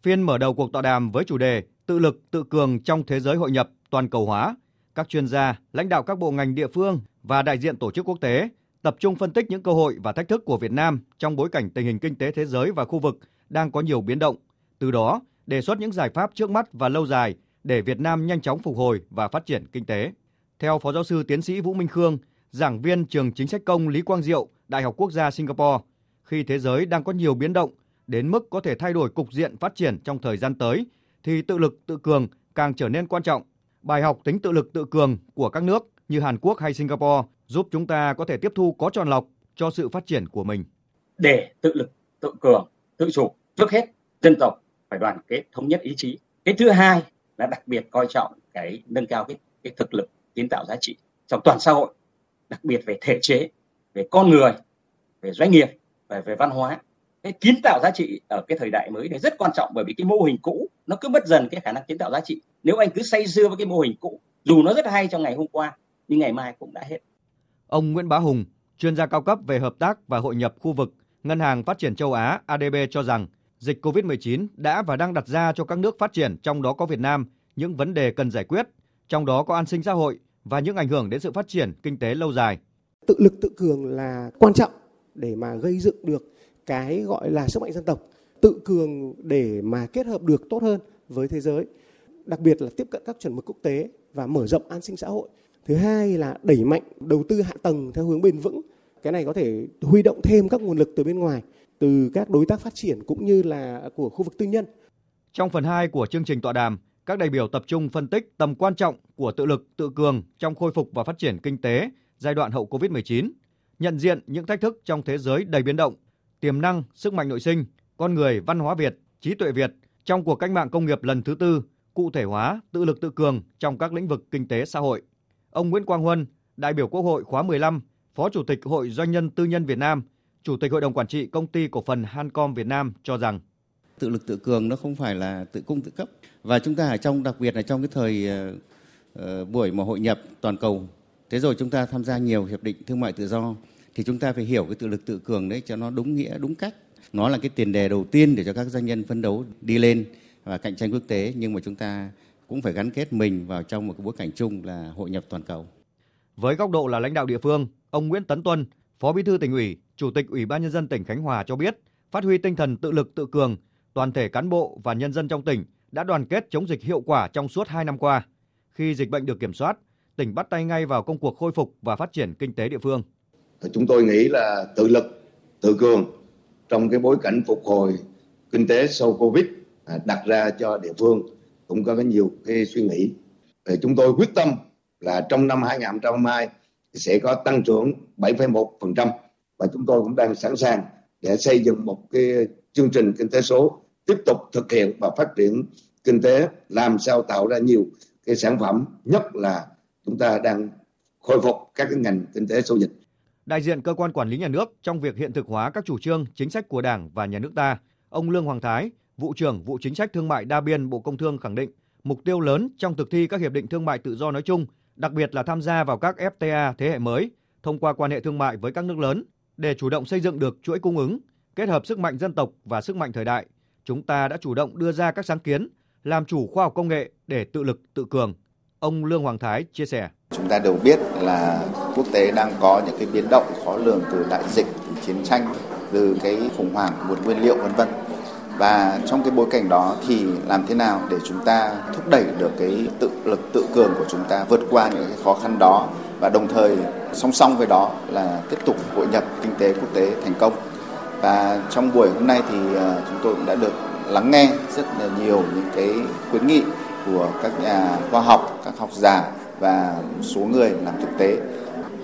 Phiên mở đầu cuộc tọa đàm với chủ đề Tự lực, tự cường trong thế giới hội nhập, toàn cầu hóa, các chuyên gia, lãnh đạo các bộ ngành địa phương và đại diện tổ chức quốc tế tập trung phân tích những cơ hội và thách thức của Việt Nam trong bối cảnh tình hình kinh tế thế giới và khu vực đang có nhiều biến động. Từ đó, đề xuất những giải pháp trước mắt và lâu dài để Việt Nam nhanh chóng phục hồi và phát triển kinh tế. Theo Phó giáo sư tiến sĩ Vũ Minh Khương, giảng viên trường chính sách công Lý Quang Diệu, Đại học Quốc gia Singapore, khi thế giới đang có nhiều biến động đến mức có thể thay đổi cục diện phát triển trong thời gian tới thì tự lực tự cường càng trở nên quan trọng. Bài học tính tự lực tự cường của các nước như Hàn Quốc hay Singapore giúp chúng ta có thể tiếp thu có tròn lọc cho sự phát triển của mình. Để tự lực tự cường, tự chủ, trước hết dân tộc phải đoàn kết thống nhất ý chí. Cái thứ hai là đặc biệt coi trọng cái nâng cao cái, cái thực lực kiến tạo giá trị trong toàn xã hội, đặc biệt về thể chế, về con người, về doanh nghiệp và về văn hóa. Cái kiến tạo giá trị ở cái thời đại mới này rất quan trọng bởi vì cái mô hình cũ nó cứ mất dần cái khả năng kiến tạo giá trị. Nếu anh cứ say sưa với cái mô hình cũ, dù nó rất hay trong ngày hôm qua nhưng ngày mai cũng đã hết. Ông Nguyễn Bá Hùng, chuyên gia cao cấp về hợp tác và hội nhập khu vực, Ngân hàng Phát triển châu Á ADB cho rằng dịch COVID-19 đã và đang đặt ra cho các nước phát triển trong đó có Việt Nam những vấn đề cần giải quyết, trong đó có an sinh xã hội và những ảnh hưởng đến sự phát triển kinh tế lâu dài. Tự lực tự cường là quan trọng để mà gây dựng được cái gọi là sức mạnh dân tộc, tự cường để mà kết hợp được tốt hơn với thế giới, đặc biệt là tiếp cận các chuẩn mực quốc tế và mở rộng an sinh xã hội. Thứ hai là đẩy mạnh đầu tư hạ tầng theo hướng bền vững cái này có thể huy động thêm các nguồn lực từ bên ngoài từ các đối tác phát triển cũng như là của khu vực tư nhân. Trong phần 2 của chương trình tọa đàm các đại biểu tập trung phân tích tầm quan trọng của tự lực tự cường trong khôi phục và phát triển kinh tế giai đoạn hậu Covid-19, nhận diện những thách thức trong thế giới đầy biến động, tiềm năng, sức mạnh nội sinh, con người, văn hóa Việt, trí tuệ Việt trong cuộc cách mạng công nghiệp lần thứ tư, cụ thể hóa tự lực tự cường trong các lĩnh vực kinh tế xã hội. Ông Nguyễn Quang Huân, đại biểu Quốc hội khóa 15, Phó Chủ tịch Hội Doanh nhân Tư nhân Việt Nam, Chủ tịch Hội đồng Quản trị Công ty Cổ phần Hancom Việt Nam cho rằng tự lực tự cường nó không phải là tự cung tự cấp và chúng ta ở trong đặc biệt là trong cái thời uh, buổi mà hội nhập toàn cầu thế rồi chúng ta tham gia nhiều hiệp định thương mại tự do thì chúng ta phải hiểu cái tự lực tự cường đấy cho nó đúng nghĩa đúng cách nó là cái tiền đề đầu tiên để cho các doanh nhân phấn đấu đi lên và cạnh tranh quốc tế nhưng mà chúng ta cũng phải gắn kết mình vào trong một cái bối cảnh chung là hội nhập toàn cầu. Với góc độ là lãnh đạo địa phương, ông Nguyễn Tấn Tuân, Phó Bí thư tỉnh ủy, Chủ tịch Ủy ban nhân dân tỉnh Khánh Hòa cho biết, phát huy tinh thần tự lực tự cường, toàn thể cán bộ và nhân dân trong tỉnh đã đoàn kết chống dịch hiệu quả trong suốt 2 năm qua. Khi dịch bệnh được kiểm soát, tỉnh bắt tay ngay vào công cuộc khôi phục và phát triển kinh tế địa phương thì Chúng tôi nghĩ là tự lực, tự cường trong cái bối cảnh phục hồi kinh tế sau Covid à, đặt ra cho địa phương cũng có nhiều cái suy nghĩ. Thì chúng tôi quyết tâm là trong năm 2022 sẽ có tăng trưởng 7,1% và chúng tôi cũng đang sẵn sàng để xây dựng một cái chương trình kinh tế số tiếp tục thực hiện và phát triển kinh tế làm sao tạo ra nhiều cái sản phẩm nhất là chúng ta đang khôi phục các cái ngành kinh tế số dịch. Đại diện cơ quan quản lý nhà nước trong việc hiện thực hóa các chủ trương, chính sách của Đảng và nhà nước ta, ông Lương Hoàng Thái, vụ trưởng vụ chính sách thương mại đa biên Bộ Công Thương khẳng định mục tiêu lớn trong thực thi các hiệp định thương mại tự do nói chung, đặc biệt là tham gia vào các FTA thế hệ mới thông qua quan hệ thương mại với các nước lớn để chủ động xây dựng được chuỗi cung ứng, kết hợp sức mạnh dân tộc và sức mạnh thời đại, chúng ta đã chủ động đưa ra các sáng kiến, làm chủ khoa học công nghệ để tự lực tự cường. Ông Lương Hoàng Thái chia sẻ. Chúng ta đều biết là quốc tế đang có những cái biến động khó lường từ đại dịch, từ chiến tranh, từ cái khủng hoảng nguồn nguyên liệu vân vân. Và trong cái bối cảnh đó thì làm thế nào để chúng ta thúc đẩy được cái tự lực tự cường của chúng ta vượt qua những cái khó khăn đó và đồng thời song song với đó là tiếp tục hội nhập kinh tế quốc tế thành công. Và trong buổi hôm nay thì ờ, chúng tôi cũng đã được lắng nghe rất là nhiều những cái khuyến nghị của các nhà khoa học, các học giả và số người làm thực tế.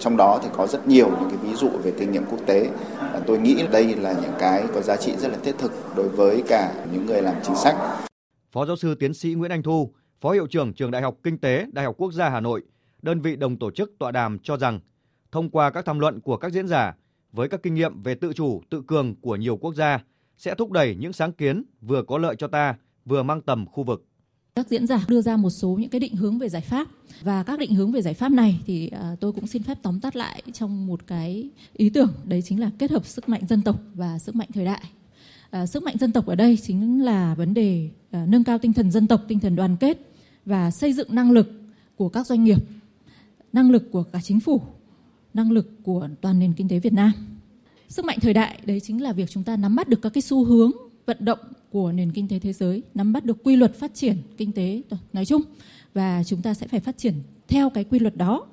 Trong đó thì có rất nhiều những cái ví dụ về kinh nghiệm quốc tế. Và tôi nghĩ đây là những cái có giá trị rất là thiết thực đối với cả những người làm chính sách. Phó giáo sư tiến sĩ Nguyễn Anh Thu, Phó hiệu trưởng Trường Đại học Kinh tế Đại học Quốc gia Hà Nội, đơn vị đồng tổ chức tọa đàm cho rằng thông qua các tham luận của các diễn giả với các kinh nghiệm về tự chủ, tự cường của nhiều quốc gia sẽ thúc đẩy những sáng kiến vừa có lợi cho ta, vừa mang tầm khu vực. Các diễn giả đưa ra một số những cái định hướng về giải pháp và các định hướng về giải pháp này thì à, tôi cũng xin phép tóm tắt lại trong một cái ý tưởng đấy chính là kết hợp sức mạnh dân tộc và sức mạnh thời đại. À, sức mạnh dân tộc ở đây chính là vấn đề à, nâng cao tinh thần dân tộc, tinh thần đoàn kết và xây dựng năng lực của các doanh nghiệp, năng lực của cả chính phủ, năng lực của toàn nền kinh tế Việt Nam. Sức mạnh thời đại đấy chính là việc chúng ta nắm bắt được các cái xu hướng vận động của nền kinh tế thế giới, nắm bắt được quy luật phát triển kinh tế nói chung và chúng ta sẽ phải phát triển theo cái quy luật đó.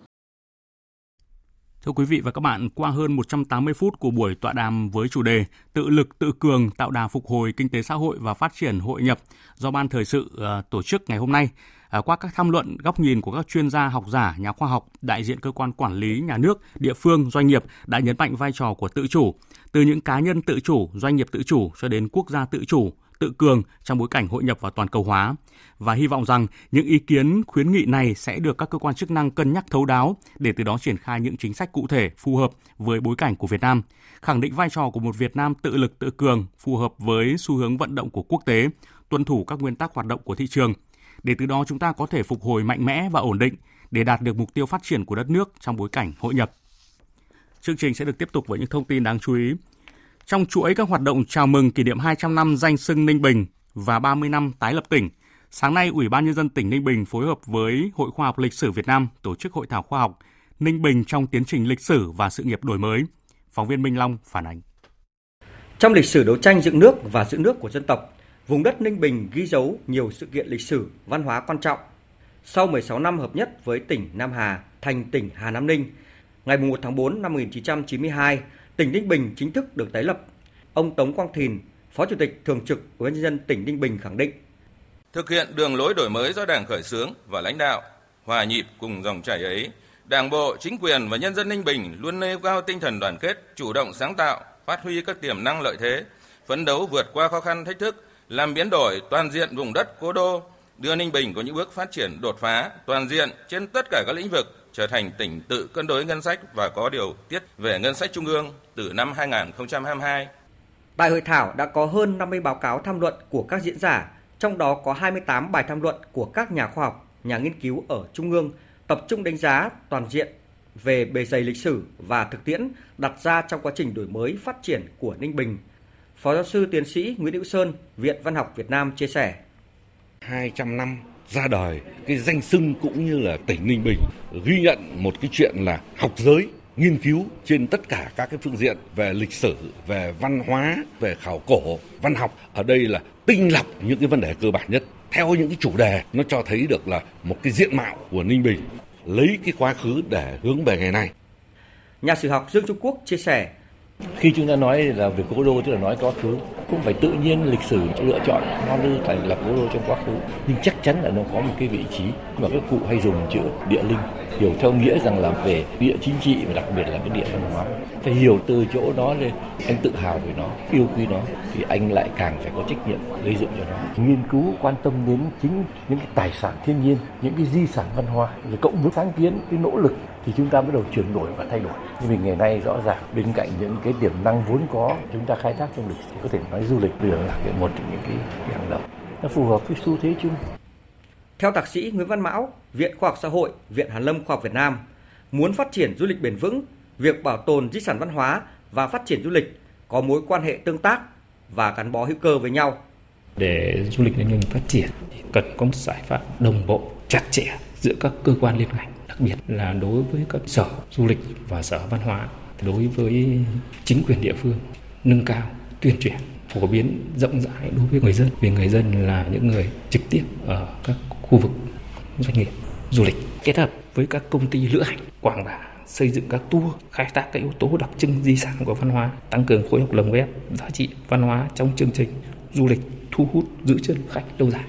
Thưa quý vị và các bạn, qua hơn 180 phút của buổi tọa đàm với chủ đề Tự lực tự cường tạo đà phục hồi kinh tế xã hội và phát triển hội nhập do Ban Thời sự uh, tổ chức ngày hôm nay, à, qua các tham luận góc nhìn của các chuyên gia, học giả, nhà khoa học, đại diện cơ quan quản lý nhà nước, địa phương, doanh nghiệp đã nhấn mạnh vai trò của tự chủ, từ những cá nhân tự chủ, doanh nghiệp tự chủ cho đến quốc gia tự chủ, tự cường trong bối cảnh hội nhập và toàn cầu hóa và hy vọng rằng những ý kiến khuyến nghị này sẽ được các cơ quan chức năng cân nhắc thấu đáo để từ đó triển khai những chính sách cụ thể phù hợp với bối cảnh của Việt Nam, khẳng định vai trò của một Việt Nam tự lực tự cường phù hợp với xu hướng vận động của quốc tế, tuân thủ các nguyên tắc hoạt động của thị trường – để từ đó chúng ta có thể phục hồi mạnh mẽ và ổn định để đạt được mục tiêu phát triển của đất nước trong bối cảnh hội nhập. Chương trình sẽ được tiếp tục với những thông tin đáng chú ý. Trong chuỗi các hoạt động chào mừng kỷ niệm 200 năm danh sưng Ninh Bình và 30 năm tái lập tỉnh, sáng nay Ủy ban Nhân dân tỉnh Ninh Bình phối hợp với Hội Khoa học Lịch sử Việt Nam tổ chức hội thảo khoa học Ninh Bình trong tiến trình lịch sử và sự nghiệp đổi mới. Phóng viên Minh Long phản ánh. Trong lịch sử đấu tranh dựng nước và giữ nước của dân tộc, Vùng đất Ninh Bình ghi dấu nhiều sự kiện lịch sử, văn hóa quan trọng. Sau 16 năm hợp nhất với tỉnh Nam Hà thành tỉnh Hà Nam Ninh, ngày 1 tháng 4 năm 1992, tỉnh Ninh Bình chính thức được tái lập. Ông Tống Quang Thìn, Phó Chủ tịch Thường trực Ủy ban nhân dân tỉnh Ninh Bình khẳng định: Thực hiện đường lối đổi mới do Đảng khởi xướng và lãnh đạo, hòa nhịp cùng dòng chảy ấy, Đảng bộ, chính quyền và nhân dân Ninh Bình luôn nêu cao tinh thần đoàn kết, chủ động sáng tạo, phát huy các tiềm năng lợi thế, phấn đấu vượt qua khó khăn thách thức, làm biến đổi toàn diện vùng đất cố đô, đưa Ninh Bình có những bước phát triển đột phá toàn diện trên tất cả các lĩnh vực, trở thành tỉnh tự cân đối ngân sách và có điều tiết về ngân sách trung ương từ năm 2022. Tại hội thảo đã có hơn 50 báo cáo tham luận của các diễn giả, trong đó có 28 bài tham luận của các nhà khoa học, nhà nghiên cứu ở Trung ương, tập trung đánh giá toàn diện về bề dày lịch sử và thực tiễn đặt ra trong quá trình đổi mới phát triển của Ninh Bình Phó giáo sư tiến sĩ Nguyễn Hữu Sơn, Viện Văn học Việt Nam chia sẻ. 200 năm ra đời cái danh xưng cũng như là tỉnh Ninh Bình ghi nhận một cái chuyện là học giới nghiên cứu trên tất cả các cái phương diện về lịch sử, về văn hóa, về khảo cổ, văn học. Ở đây là tinh lọc những cái vấn đề cơ bản nhất theo những cái chủ đề nó cho thấy được là một cái diện mạo của Ninh Bình lấy cái quá khứ để hướng về ngày nay. Nhà sử học Dương Trung Quốc chia sẻ khi chúng ta nói là về cố đô, tức là nói quá khứ, cũng phải tự nhiên lịch sử lựa chọn Hoa Lư thành là cố đô trong quá khứ. Nhưng chắc chắn là nó có một cái vị trí mà các cụ hay dùng chữ địa linh, hiểu theo nghĩa rằng là về địa chính trị và đặc biệt là cái địa văn hóa. Phải hiểu từ chỗ đó lên, anh tự hào về nó, yêu quý nó thì anh lại càng phải có trách nhiệm gây dựng cho nó. Nghiên cứu quan tâm đến chính những cái tài sản thiên nhiên những cái di sản văn hóa rồi cộng với sáng kiến cái nỗ lực thì chúng ta bắt đầu chuyển đổi và thay đổi. Nhưng mình ngày nay rõ ràng bên cạnh những cái tiềm năng vốn có chúng ta khai thác trong lịch sử có thể nói du lịch bây giờ là một trong những cái, cái hàng đầu nó phù hợp với xu thế chung. Theo thạc sĩ Nguyễn Văn Mão, Viện Khoa học Xã hội, Viện Hàn Lâm Khoa học Việt Nam, muốn phát triển du lịch bền vững, việc bảo tồn di sản văn hóa và phát triển du lịch có mối quan hệ tương tác và gắn bó hữu cơ với nhau. Để du lịch Ninh Bình phát triển thì cần có một giải pháp đồng bộ, chặt chẽ giữa các cơ quan liên ngành, đặc biệt là đối với các sở du lịch và sở văn hóa, đối với chính quyền địa phương nâng cao tuyên truyền phổ biến rộng rãi đối với người dân vì người dân là những người trực tiếp ở các khu vực doanh nghiệp du lịch kết hợp với các công ty lữ hành quảng bá xây dựng các tour khai thác các yếu tố đặc trưng di sản của văn hóa tăng cường phối hợp lồng ghép giá trị văn hóa trong chương trình du lịch thu hút giữ chân khách lâu dài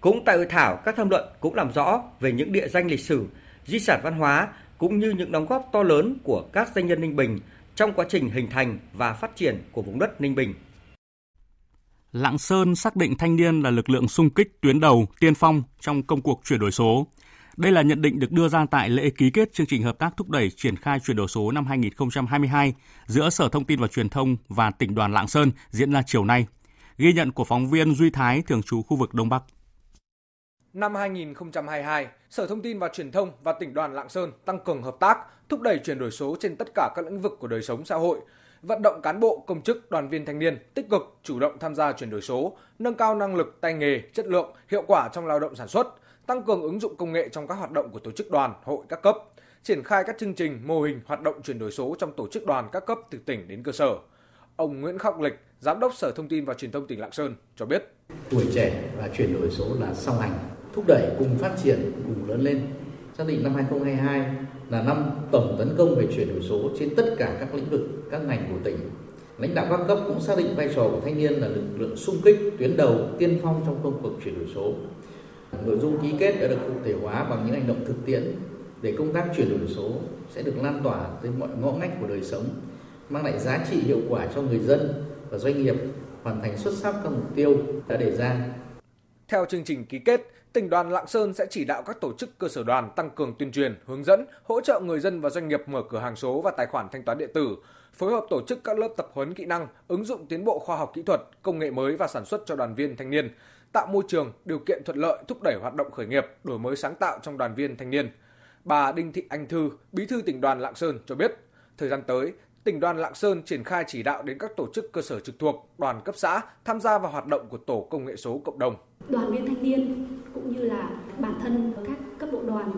cũng tại hội thảo các tham luận cũng làm rõ về những địa danh lịch sử di sản văn hóa cũng như những đóng góp to lớn của các doanh nhân Ninh Bình trong quá trình hình thành và phát triển của vùng đất Ninh Bình. Lạng Sơn xác định thanh niên là lực lượng sung kích tuyến đầu, tiên phong trong công cuộc chuyển đổi số. Đây là nhận định được đưa ra tại lễ ký kết chương trình hợp tác thúc đẩy triển khai chuyển đổi số năm 2022 giữa Sở Thông tin và Truyền thông và tỉnh đoàn Lạng Sơn diễn ra chiều nay. Ghi nhận của phóng viên Duy Thái thường trú khu vực Đông Bắc. Năm 2022, Sở Thông tin và Truyền thông và tỉnh đoàn Lạng Sơn tăng cường hợp tác, thúc đẩy chuyển đổi số trên tất cả các lĩnh vực của đời sống xã hội, vận động cán bộ, công chức, đoàn viên thanh niên tích cực chủ động tham gia chuyển đổi số, nâng cao năng lực, tay nghề, chất lượng, hiệu quả trong lao động sản xuất, tăng cường ứng dụng công nghệ trong các hoạt động của tổ chức đoàn, hội các cấp, triển khai các chương trình, mô hình hoạt động chuyển đổi số trong tổ chức đoàn các cấp từ tỉnh đến cơ sở. Ông Nguyễn Khắc Lịch, Giám đốc Sở Thông tin và Truyền thông tỉnh Lạng Sơn cho biết. Tuổi trẻ và chuyển đổi số là song hành, thúc đẩy cùng phát triển, cùng lớn lên. Xác định năm 2022 là năm tổng tấn công về chuyển đổi số trên tất cả các lĩnh vực, các ngành của tỉnh. Lãnh đạo các cấp cũng xác định vai trò của thanh niên là lực lượng sung kích, tuyến đầu, tiên phong trong công cuộc chuyển đổi số. Nội dung ký kết đã được cụ thể hóa bằng những hành động thực tiễn để công tác chuyển đổi số sẽ được lan tỏa tới mọi ngõ ngách của đời sống, mang lại giá trị hiệu quả cho người dân và doanh nghiệp hoàn thành xuất sắc các mục tiêu đã đề ra. Theo chương trình ký kết, tỉnh đoàn Lạng Sơn sẽ chỉ đạo các tổ chức cơ sở đoàn tăng cường tuyên truyền, hướng dẫn, hỗ trợ người dân và doanh nghiệp mở cửa hàng số và tài khoản thanh toán điện tử, phối hợp tổ chức các lớp tập huấn kỹ năng, ứng dụng tiến bộ khoa học kỹ thuật, công nghệ mới và sản xuất cho đoàn viên thanh niên, tạo môi trường, điều kiện thuận lợi thúc đẩy hoạt động khởi nghiệp, đổi mới sáng tạo trong đoàn viên thanh niên. Bà Đinh Thị Anh Thư, Bí thư tỉnh đoàn Lạng Sơn cho biết, thời gian tới, tỉnh đoàn Lạng Sơn triển khai chỉ đạo đến các tổ chức cơ sở trực thuộc, đoàn cấp xã tham gia vào hoạt động của tổ công nghệ số cộng đồng. Đoàn viên thanh niên cũng như là bản thân các cấp bộ đoàn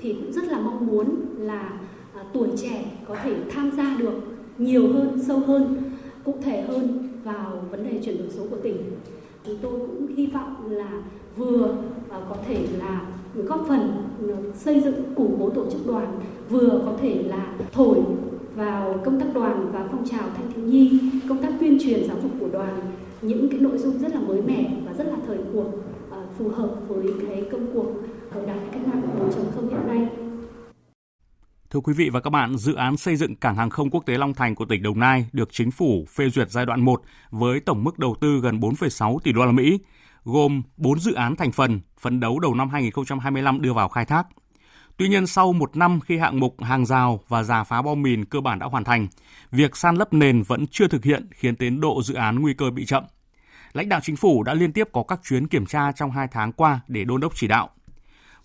thì cũng rất là mong muốn là à, tuổi trẻ có thể tham gia được nhiều hơn, sâu hơn, cụ thể hơn vào vấn đề chuyển đổi số của tỉnh. Chúng tôi cũng hy vọng là vừa à, có thể là góp phần xây dựng củng cố tổ chức đoàn, vừa có thể là thổi vào công tác đoàn và phong trào thanh thiếu nhi, công tác tuyên truyền giáo dục của đoàn những cái nội dung rất là mới mẻ và rất là thời cuộc ờ, phù hợp với cái công cuộc thời đại cách mạng 4.0 hiện nay. Thưa quý vị và các bạn, dự án xây dựng cảng hàng không quốc tế Long Thành của tỉnh Đồng Nai được chính phủ phê duyệt giai đoạn 1 với tổng mức đầu tư gần 4,6 tỷ đô la Mỹ, gồm 4 dự án thành phần, phấn đấu đầu năm 2025 đưa vào khai thác. Tuy nhiên, sau một năm khi hạng mục hàng rào và giả phá bom mìn cơ bản đã hoàn thành, việc san lấp nền vẫn chưa thực hiện khiến tiến độ dự án nguy cơ bị chậm. Lãnh đạo chính phủ đã liên tiếp có các chuyến kiểm tra trong hai tháng qua để đôn đốc chỉ đạo.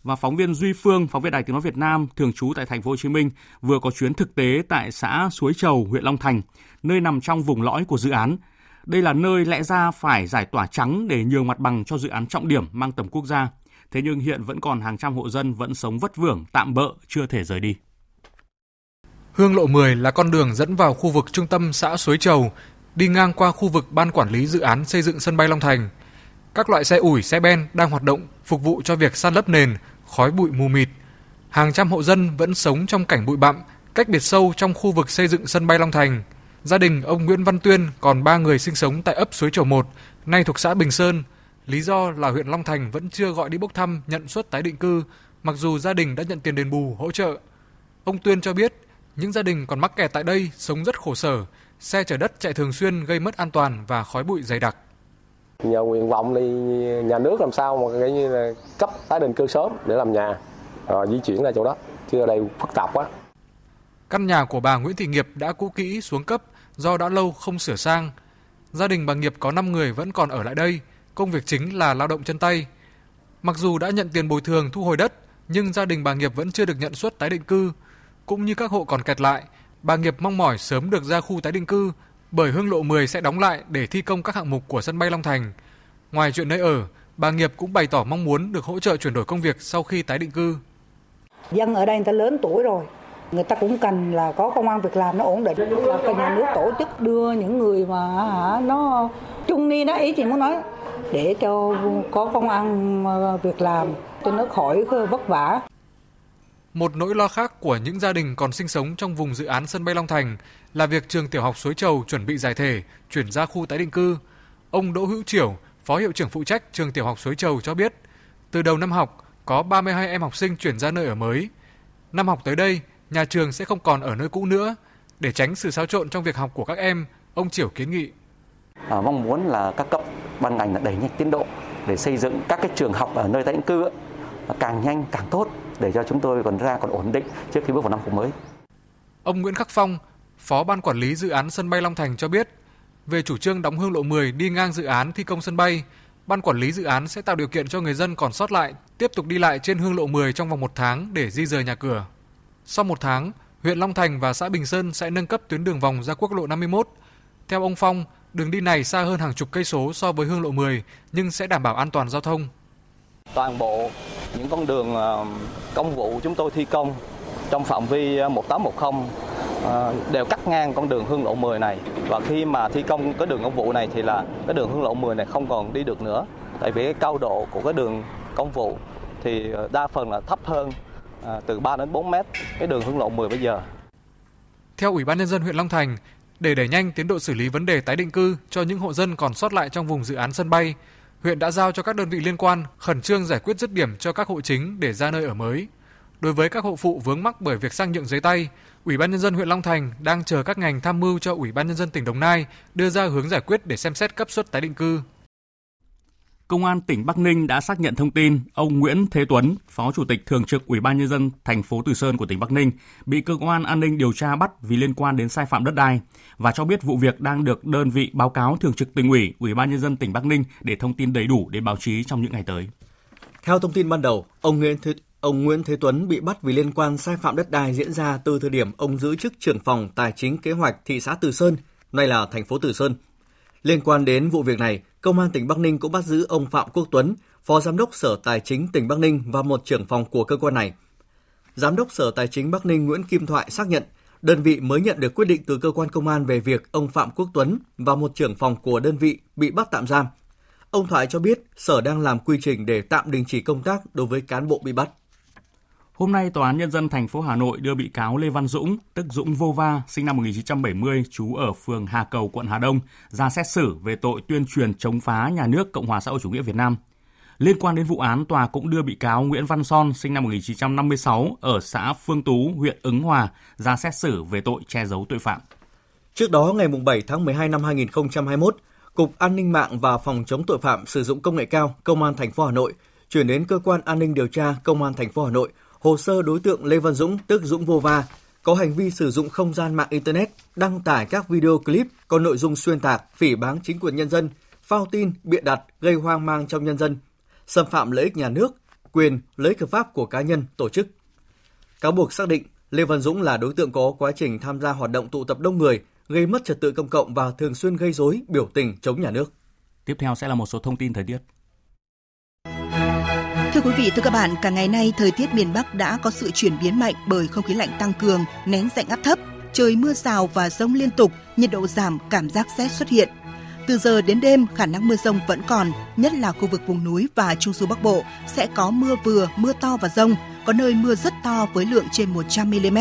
Và phóng viên Duy Phương, phóng viên Đài Tiếng nói Việt Nam thường trú tại thành phố Hồ Chí Minh vừa có chuyến thực tế tại xã Suối Chầu, huyện Long Thành, nơi nằm trong vùng lõi của dự án. Đây là nơi lẽ ra phải giải tỏa trắng để nhường mặt bằng cho dự án trọng điểm mang tầm quốc gia Thế nhưng hiện vẫn còn hàng trăm hộ dân vẫn sống vất vưởng, tạm bỡ, chưa thể rời đi. Hương lộ 10 là con đường dẫn vào khu vực trung tâm xã Suối Chầu, đi ngang qua khu vực ban quản lý dự án xây dựng sân bay Long Thành. Các loại xe ủi, xe ben đang hoạt động phục vụ cho việc san lấp nền, khói bụi mù mịt. Hàng trăm hộ dân vẫn sống trong cảnh bụi bặm, cách biệt sâu trong khu vực xây dựng sân bay Long Thành. Gia đình ông Nguyễn Văn Tuyên còn ba người sinh sống tại ấp Suối Chầu 1, nay thuộc xã Bình Sơn, Lý do là huyện Long Thành vẫn chưa gọi đi bốc thăm nhận suất tái định cư, mặc dù gia đình đã nhận tiền đền bù hỗ trợ. Ông Tuyên cho biết, những gia đình còn mắc kẹt tại đây sống rất khổ sở, xe chở đất chạy thường xuyên gây mất an toàn và khói bụi dày đặc. Nhờ nguyện vọng thì nhà nước làm sao mà cái như là cấp tái định cư sớm để làm nhà, rồi di chuyển ra chỗ đó, chứ ở đây phức tạp quá. Căn nhà của bà Nguyễn Thị Nghiệp đã cũ kỹ xuống cấp do đã lâu không sửa sang. Gia đình bà Nghiệp có 5 người vẫn còn ở lại đây – công việc chính là lao động chân tay. Mặc dù đã nhận tiền bồi thường thu hồi đất, nhưng gia đình bà Nghiệp vẫn chưa được nhận suất tái định cư. Cũng như các hộ còn kẹt lại, bà Nghiệp mong mỏi sớm được ra khu tái định cư bởi hương lộ 10 sẽ đóng lại để thi công các hạng mục của sân bay Long Thành. Ngoài chuyện nơi ở, bà Nghiệp cũng bày tỏ mong muốn được hỗ trợ chuyển đổi công việc sau khi tái định cư. Dân ở đây người ta lớn tuổi rồi, người ta cũng cần là có công an việc làm nó ổn định cần cái nhà nước tổ chức đưa những người mà hả nó trung niên đó ý chị muốn nói để cho có công ăn ờ, việc làm cho nó khỏi vất vả. Một nỗi lo khác của những gia đình còn sinh sống trong vùng dự án sân bay Long Thành là việc trường tiểu học Suối Trầu chuẩn bị giải thể, chuyển ra khu tái định cư. Ông Đỗ Hữu Triểu, Phó hiệu trưởng phụ trách trường tiểu học Suối Trầu cho biết, từ đầu năm học có 32 em học sinh chuyển ra nơi ở mới. Năm học tới đây, nhà trường sẽ không còn ở nơi cũ nữa. Để tránh sự xáo trộn trong việc học của các em, ông Triểu kiến nghị. À, mong muốn là các cấp ban ngành là đẩy nhanh tiến độ để xây dựng các cái trường học ở nơi tái định cư càng nhanh càng tốt để cho chúng tôi còn ra còn ổn định trước khi bước vào năm học mới. Ông Nguyễn Khắc Phong, Phó Ban Quản lý Dự án Sân bay Long Thành cho biết, về chủ trương đóng hương lộ 10 đi ngang dự án thi công sân bay, Ban Quản lý Dự án sẽ tạo điều kiện cho người dân còn sót lại tiếp tục đi lại trên hương lộ 10 trong vòng một tháng để di rời nhà cửa. Sau một tháng, huyện Long Thành và xã Bình Sơn sẽ nâng cấp tuyến đường vòng ra quốc lộ 51. Theo ông Phong, đường đi này xa hơn hàng chục cây số so với hương lộ 10 nhưng sẽ đảm bảo an toàn giao thông. Toàn bộ những con đường ờ, công vụ chúng tôi thi công trong phạm vi 1810 ờ, ờ, đều cắt ngang con đường hương lộ 10 này và khi mà thi công cái đường công vụ này thì là cái đường hương lộ 10 này không còn đi được nữa tại vì cái cao độ của cái đường công vụ thì đa phần là thấp hơn từ 3 đến 4 mét cái đường hương lộ 10 bây giờ. Theo Ủy ban nhân dân huyện Long Thành, để đẩy nhanh tiến độ xử lý vấn đề tái định cư cho những hộ dân còn sót lại trong vùng dự án sân bay, huyện đã giao cho các đơn vị liên quan khẩn trương giải quyết dứt điểm cho các hộ chính để ra nơi ở mới. Đối với các hộ phụ vướng mắc bởi việc sang nhượng giấy tay, Ủy ban nhân dân huyện Long Thành đang chờ các ngành tham mưu cho Ủy ban nhân dân tỉnh Đồng Nai đưa ra hướng giải quyết để xem xét cấp suất tái định cư. Công an tỉnh Bắc Ninh đã xác nhận thông tin ông Nguyễn Thế Tuấn, Phó Chủ tịch Thường trực Ủy ban nhân dân thành phố Từ Sơn của tỉnh Bắc Ninh bị cơ quan an ninh điều tra bắt vì liên quan đến sai phạm đất đai và cho biết vụ việc đang được đơn vị báo cáo Thường trực tỉnh ủy, Ủy ban nhân dân tỉnh Bắc Ninh để thông tin đầy đủ đến báo chí trong những ngày tới. Theo thông tin ban đầu, ông Nguyễn Thế Ông Nguyễn Thế Tuấn bị bắt vì liên quan sai phạm đất đai diễn ra từ thời điểm ông giữ chức trưởng phòng tài chính kế hoạch thị xã Từ Sơn, nay là thành phố Từ Sơn. Liên quan đến vụ việc này, Công an tỉnh Bắc Ninh cũng bắt giữ ông Phạm Quốc Tuấn, Phó Giám đốc Sở Tài chính tỉnh Bắc Ninh và một trưởng phòng của cơ quan này. Giám đốc Sở Tài chính Bắc Ninh Nguyễn Kim Thoại xác nhận đơn vị mới nhận được quyết định từ cơ quan công an về việc ông Phạm Quốc Tuấn và một trưởng phòng của đơn vị bị bắt tạm giam. Ông Thoại cho biết Sở đang làm quy trình để tạm đình chỉ công tác đối với cán bộ bị bắt. Hôm nay, Tòa án Nhân dân thành phố Hà Nội đưa bị cáo Lê Văn Dũng, tức Dũng Vô Va, sinh năm 1970, trú ở phường Hà Cầu, quận Hà Đông, ra xét xử về tội tuyên truyền chống phá nhà nước Cộng hòa xã hội chủ nghĩa Việt Nam. Liên quan đến vụ án, tòa cũng đưa bị cáo Nguyễn Văn Son, sinh năm 1956, ở xã Phương Tú, huyện Ứng Hòa, ra xét xử về tội che giấu tội phạm. Trước đó, ngày 7 tháng 12 năm 2021, Cục An ninh mạng và Phòng chống tội phạm sử dụng công nghệ cao, Công an thành phố Hà Nội chuyển đến cơ quan an ninh điều tra Công an thành phố Hà Nội hồ sơ đối tượng Lê Văn Dũng tức Dũng Vô Va có hành vi sử dụng không gian mạng Internet đăng tải các video clip có nội dung xuyên tạc, phỉ báng chính quyền nhân dân, phao tin, bịa đặt, gây hoang mang trong nhân dân, xâm phạm lợi ích nhà nước, quyền, lợi ích hợp pháp của cá nhân, tổ chức. Cáo buộc xác định Lê Văn Dũng là đối tượng có quá trình tham gia hoạt động tụ tập đông người, gây mất trật tự công cộng và thường xuyên gây rối, biểu tình chống nhà nước. Tiếp theo sẽ là một số thông tin thời tiết. Thưa quý vị, thưa các bạn, cả ngày nay thời tiết miền Bắc đã có sự chuyển biến mạnh bởi không khí lạnh tăng cường, nén dạnh áp thấp, trời mưa rào và rông liên tục, nhiệt độ giảm, cảm giác rét xuất hiện. Từ giờ đến đêm, khả năng mưa rông vẫn còn, nhất là khu vực vùng núi và trung du Bắc Bộ sẽ có mưa vừa, mưa to và rông, có nơi mưa rất to với lượng trên 100 mm.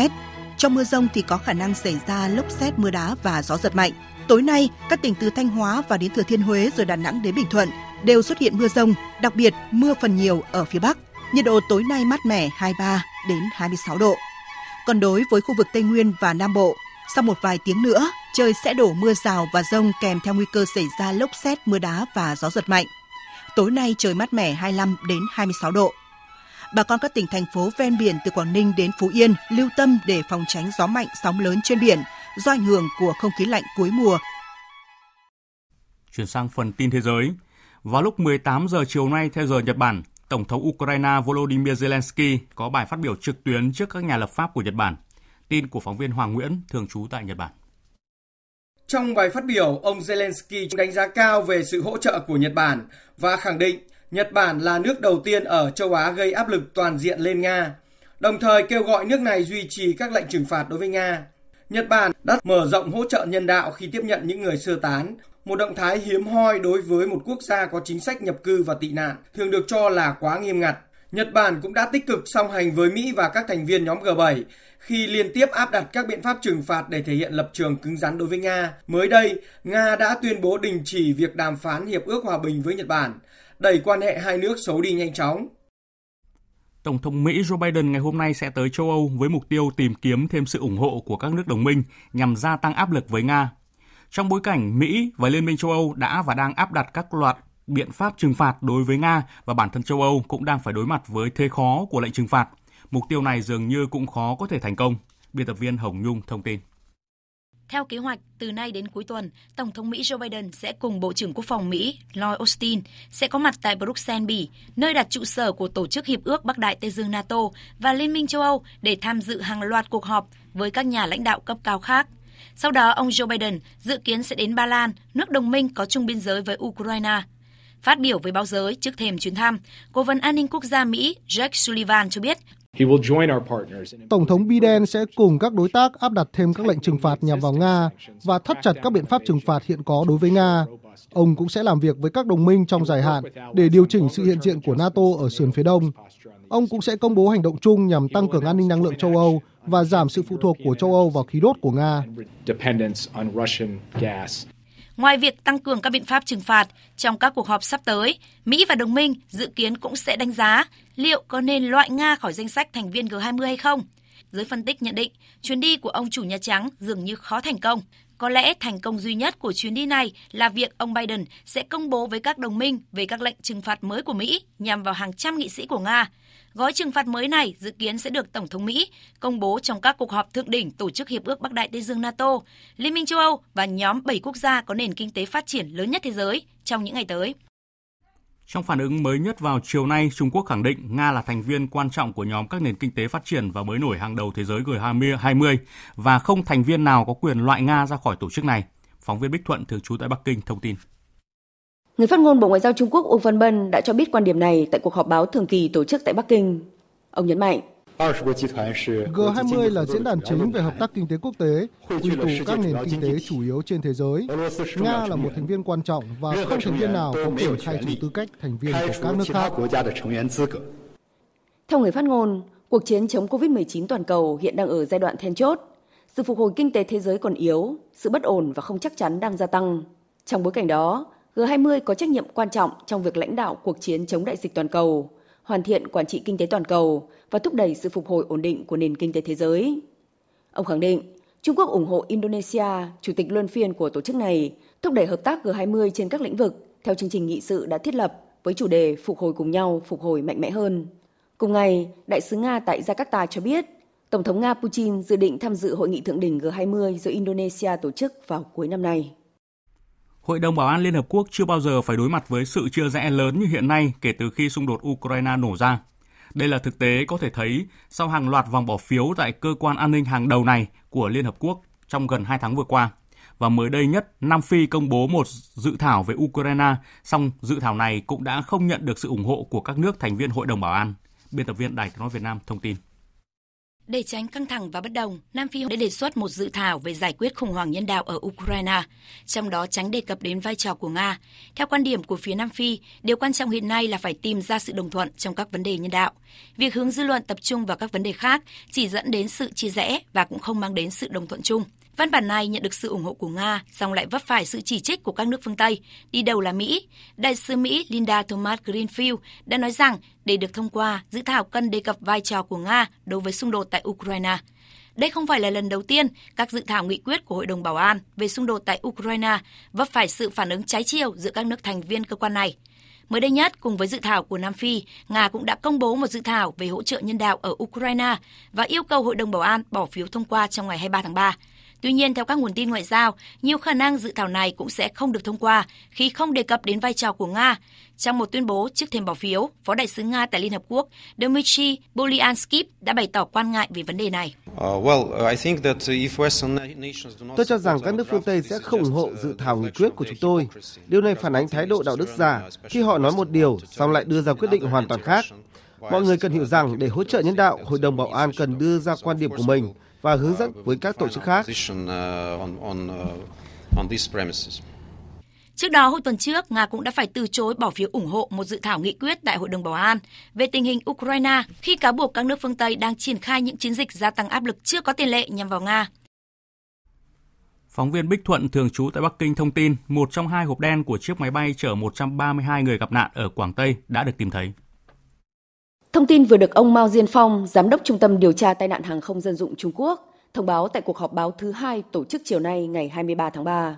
Trong mưa rông thì có khả năng xảy ra lốc xét mưa đá và gió giật mạnh. Tối nay, các tỉnh từ Thanh Hóa và đến Thừa Thiên Huế rồi Đà Nẵng đến Bình Thuận đều xuất hiện mưa rông, đặc biệt mưa phần nhiều ở phía Bắc. Nhiệt độ tối nay mát mẻ 23 đến 26 độ. Còn đối với khu vực Tây Nguyên và Nam Bộ, sau một vài tiếng nữa, trời sẽ đổ mưa rào và rông kèm theo nguy cơ xảy ra lốc xét, mưa đá và gió giật mạnh. Tối nay trời mát mẻ 25 đến 26 độ. Bà con các tỉnh thành phố ven biển từ Quảng Ninh đến Phú Yên lưu tâm để phòng tránh gió mạnh, sóng lớn trên biển do ảnh hưởng của không khí lạnh cuối mùa. Chuyển sang phần tin thế giới. Vào lúc 18 giờ chiều nay theo giờ Nhật Bản, Tổng thống Ukraine Volodymyr Zelensky có bài phát biểu trực tuyến trước các nhà lập pháp của Nhật Bản. Tin của phóng viên Hoàng Nguyễn, thường trú tại Nhật Bản. Trong bài phát biểu, ông Zelensky đánh giá cao về sự hỗ trợ của Nhật Bản và khẳng định Nhật Bản là nước đầu tiên ở châu Á gây áp lực toàn diện lên Nga, đồng thời kêu gọi nước này duy trì các lệnh trừng phạt đối với Nga. Nhật Bản đã mở rộng hỗ trợ nhân đạo khi tiếp nhận những người sơ tán, một động thái hiếm hoi đối với một quốc gia có chính sách nhập cư và tị nạn, thường được cho là quá nghiêm ngặt. Nhật Bản cũng đã tích cực song hành với Mỹ và các thành viên nhóm G7 khi liên tiếp áp đặt các biện pháp trừng phạt để thể hiện lập trường cứng rắn đối với Nga. Mới đây, Nga đã tuyên bố đình chỉ việc đàm phán hiệp ước hòa bình với Nhật Bản, đẩy quan hệ hai nước xấu đi nhanh chóng. Tổng thống Mỹ Joe Biden ngày hôm nay sẽ tới châu Âu với mục tiêu tìm kiếm thêm sự ủng hộ của các nước đồng minh nhằm gia tăng áp lực với Nga. Trong bối cảnh Mỹ và Liên minh châu Âu đã và đang áp đặt các loạt biện pháp trừng phạt đối với Nga và bản thân châu Âu cũng đang phải đối mặt với thế khó của lệnh trừng phạt. Mục tiêu này dường như cũng khó có thể thành công. Biên tập viên Hồng Nhung thông tin. Theo kế hoạch, từ nay đến cuối tuần, Tổng thống Mỹ Joe Biden sẽ cùng Bộ trưởng Quốc phòng Mỹ Lloyd Austin sẽ có mặt tại Bruxelles, Bỉ, nơi đặt trụ sở của Tổ chức Hiệp ước Bắc Đại Tây Dương NATO và Liên minh châu Âu để tham dự hàng loạt cuộc họp với các nhà lãnh đạo cấp cao khác. Sau đó, ông Joe Biden dự kiến sẽ đến Ba Lan, nước đồng minh có chung biên giới với Ukraine. Phát biểu với báo giới trước thềm chuyến thăm, Cố vấn an ninh quốc gia Mỹ Jake Sullivan cho biết Tổng thống Biden sẽ cùng các đối tác áp đặt thêm các lệnh trừng phạt nhằm vào Nga và thắt chặt các biện pháp trừng phạt hiện có đối với Nga. Ông cũng sẽ làm việc với các đồng minh trong dài hạn để điều chỉnh sự hiện diện của NATO ở sườn phía đông. Ông cũng sẽ công bố hành động chung nhằm tăng cường an ninh năng lượng châu Âu và giảm sự phụ thuộc của châu Âu vào khí đốt của Nga. Ngoài việc tăng cường các biện pháp trừng phạt, trong các cuộc họp sắp tới, Mỹ và đồng minh dự kiến cũng sẽ đánh giá liệu có nên loại Nga khỏi danh sách thành viên G20 hay không. Giới phân tích nhận định, chuyến đi của ông chủ Nhà Trắng dường như khó thành công. Có lẽ thành công duy nhất của chuyến đi này là việc ông Biden sẽ công bố với các đồng minh về các lệnh trừng phạt mới của Mỹ nhằm vào hàng trăm nghị sĩ của Nga. Gói trừng phạt mới này dự kiến sẽ được Tổng thống Mỹ công bố trong các cuộc họp thượng đỉnh Tổ chức Hiệp ước Bắc Đại Tây Dương NATO, Liên minh châu Âu và nhóm 7 quốc gia có nền kinh tế phát triển lớn nhất thế giới trong những ngày tới. Trong phản ứng mới nhất vào chiều nay, Trung Quốc khẳng định Nga là thành viên quan trọng của nhóm các nền kinh tế phát triển và mới nổi hàng đầu thế giới G20 và không thành viên nào có quyền loại Nga ra khỏi tổ chức này. Phóng viên Bích Thuận thường trú tại Bắc Kinh thông tin. Người phát ngôn Bộ Ngoại giao Trung Quốc Uông Văn Bân đã cho biết quan điểm này tại cuộc họp báo thường kỳ tổ chức tại Bắc Kinh. Ông nhấn mạnh, G20 là diễn đàn chính về hợp tác kinh tế quốc tế, quy tụ các nền kinh tế chủ yếu trên thế giới. Nga là một thành viên quan trọng và không thành viên nào có quyền khai trừ tư cách thành viên của các nước khác. Theo người phát ngôn, cuộc chiến chống COVID-19 toàn cầu hiện đang ở giai đoạn then chốt. Sự phục hồi kinh tế thế giới còn yếu, sự bất ổn và không chắc chắn đang gia tăng. Trong bối cảnh đó, G20 có trách nhiệm quan trọng trong việc lãnh đạo cuộc chiến chống đại dịch toàn cầu, hoàn thiện quản trị kinh tế toàn cầu và thúc đẩy sự phục hồi ổn định của nền kinh tế thế giới. Ông khẳng định, Trung Quốc ủng hộ Indonesia, chủ tịch luân phiên của tổ chức này, thúc đẩy hợp tác G20 trên các lĩnh vực theo chương trình nghị sự đã thiết lập với chủ đề phục hồi cùng nhau, phục hồi mạnh mẽ hơn. Cùng ngày, Đại sứ Nga tại Jakarta cho biết, Tổng thống Nga Putin dự định tham dự hội nghị thượng đỉnh G20 do Indonesia tổ chức vào cuối năm nay. Hội đồng Bảo an Liên Hợp Quốc chưa bao giờ phải đối mặt với sự chia rẽ lớn như hiện nay kể từ khi xung đột Ukraine nổ ra. Đây là thực tế có thể thấy sau hàng loạt vòng bỏ phiếu tại cơ quan an ninh hàng đầu này của Liên Hợp Quốc trong gần 2 tháng vừa qua. Và mới đây nhất, Nam Phi công bố một dự thảo về Ukraine, song dự thảo này cũng đã không nhận được sự ủng hộ của các nước thành viên Hội đồng Bảo an. Biên tập viên Đài tiếng nói Việt Nam thông tin. Để tránh căng thẳng và bất đồng, Nam Phi đã đề xuất một dự thảo về giải quyết khủng hoảng nhân đạo ở Ukraine, trong đó tránh đề cập đến vai trò của Nga. Theo quan điểm của phía Nam Phi, điều quan trọng hiện nay là phải tìm ra sự đồng thuận trong các vấn đề nhân đạo. Việc hướng dư luận tập trung vào các vấn đề khác chỉ dẫn đến sự chia rẽ và cũng không mang đến sự đồng thuận chung. Văn bản này nhận được sự ủng hộ của Nga, song lại vấp phải sự chỉ trích của các nước phương Tây, đi đầu là Mỹ. Đại sứ Mỹ Linda Thomas Greenfield đã nói rằng để được thông qua, dự thảo cần đề cập vai trò của Nga đối với xung đột tại Ukraine. Đây không phải là lần đầu tiên các dự thảo nghị quyết của Hội đồng Bảo an về xung đột tại Ukraine vấp phải sự phản ứng trái chiều giữa các nước thành viên cơ quan này. Mới đây nhất, cùng với dự thảo của Nam Phi, Nga cũng đã công bố một dự thảo về hỗ trợ nhân đạo ở Ukraine và yêu cầu Hội đồng Bảo an bỏ phiếu thông qua trong ngày 23 tháng 3. Tuy nhiên, theo các nguồn tin ngoại giao, nhiều khả năng dự thảo này cũng sẽ không được thông qua khi không đề cập đến vai trò của Nga. Trong một tuyên bố trước thềm bỏ phiếu, Phó đại sứ Nga tại Liên Hợp Quốc Dmitry Bolyanskip đã bày tỏ quan ngại về vấn đề này. Tôi cho rằng các nước phương Tây sẽ không ủng hộ dự thảo nghị quyết của chúng tôi. Điều này phản ánh thái độ đạo đức giả khi họ nói một điều, xong lại đưa ra quyết định hoàn toàn khác. Mọi người cần hiểu rằng để hỗ trợ nhân đạo, Hội đồng Bảo an cần đưa ra quan điểm của mình và hướng dẫn với các tổ chức khác. Trước đó, hồi tuần trước, Nga cũng đã phải từ chối bỏ phiếu ủng hộ một dự thảo nghị quyết tại Hội đồng Bảo an về tình hình Ukraine khi cáo buộc các nước phương Tây đang triển khai những chiến dịch gia tăng áp lực chưa có tiền lệ nhằm vào Nga. Phóng viên Bích Thuận thường trú tại Bắc Kinh thông tin một trong hai hộp đen của chiếc máy bay chở 132 người gặp nạn ở Quảng Tây đã được tìm thấy. Thông tin vừa được ông Mao Diên Phong, Giám đốc Trung tâm Điều tra tai nạn hàng không dân dụng Trung Quốc, thông báo tại cuộc họp báo thứ hai tổ chức chiều nay ngày 23 tháng 3.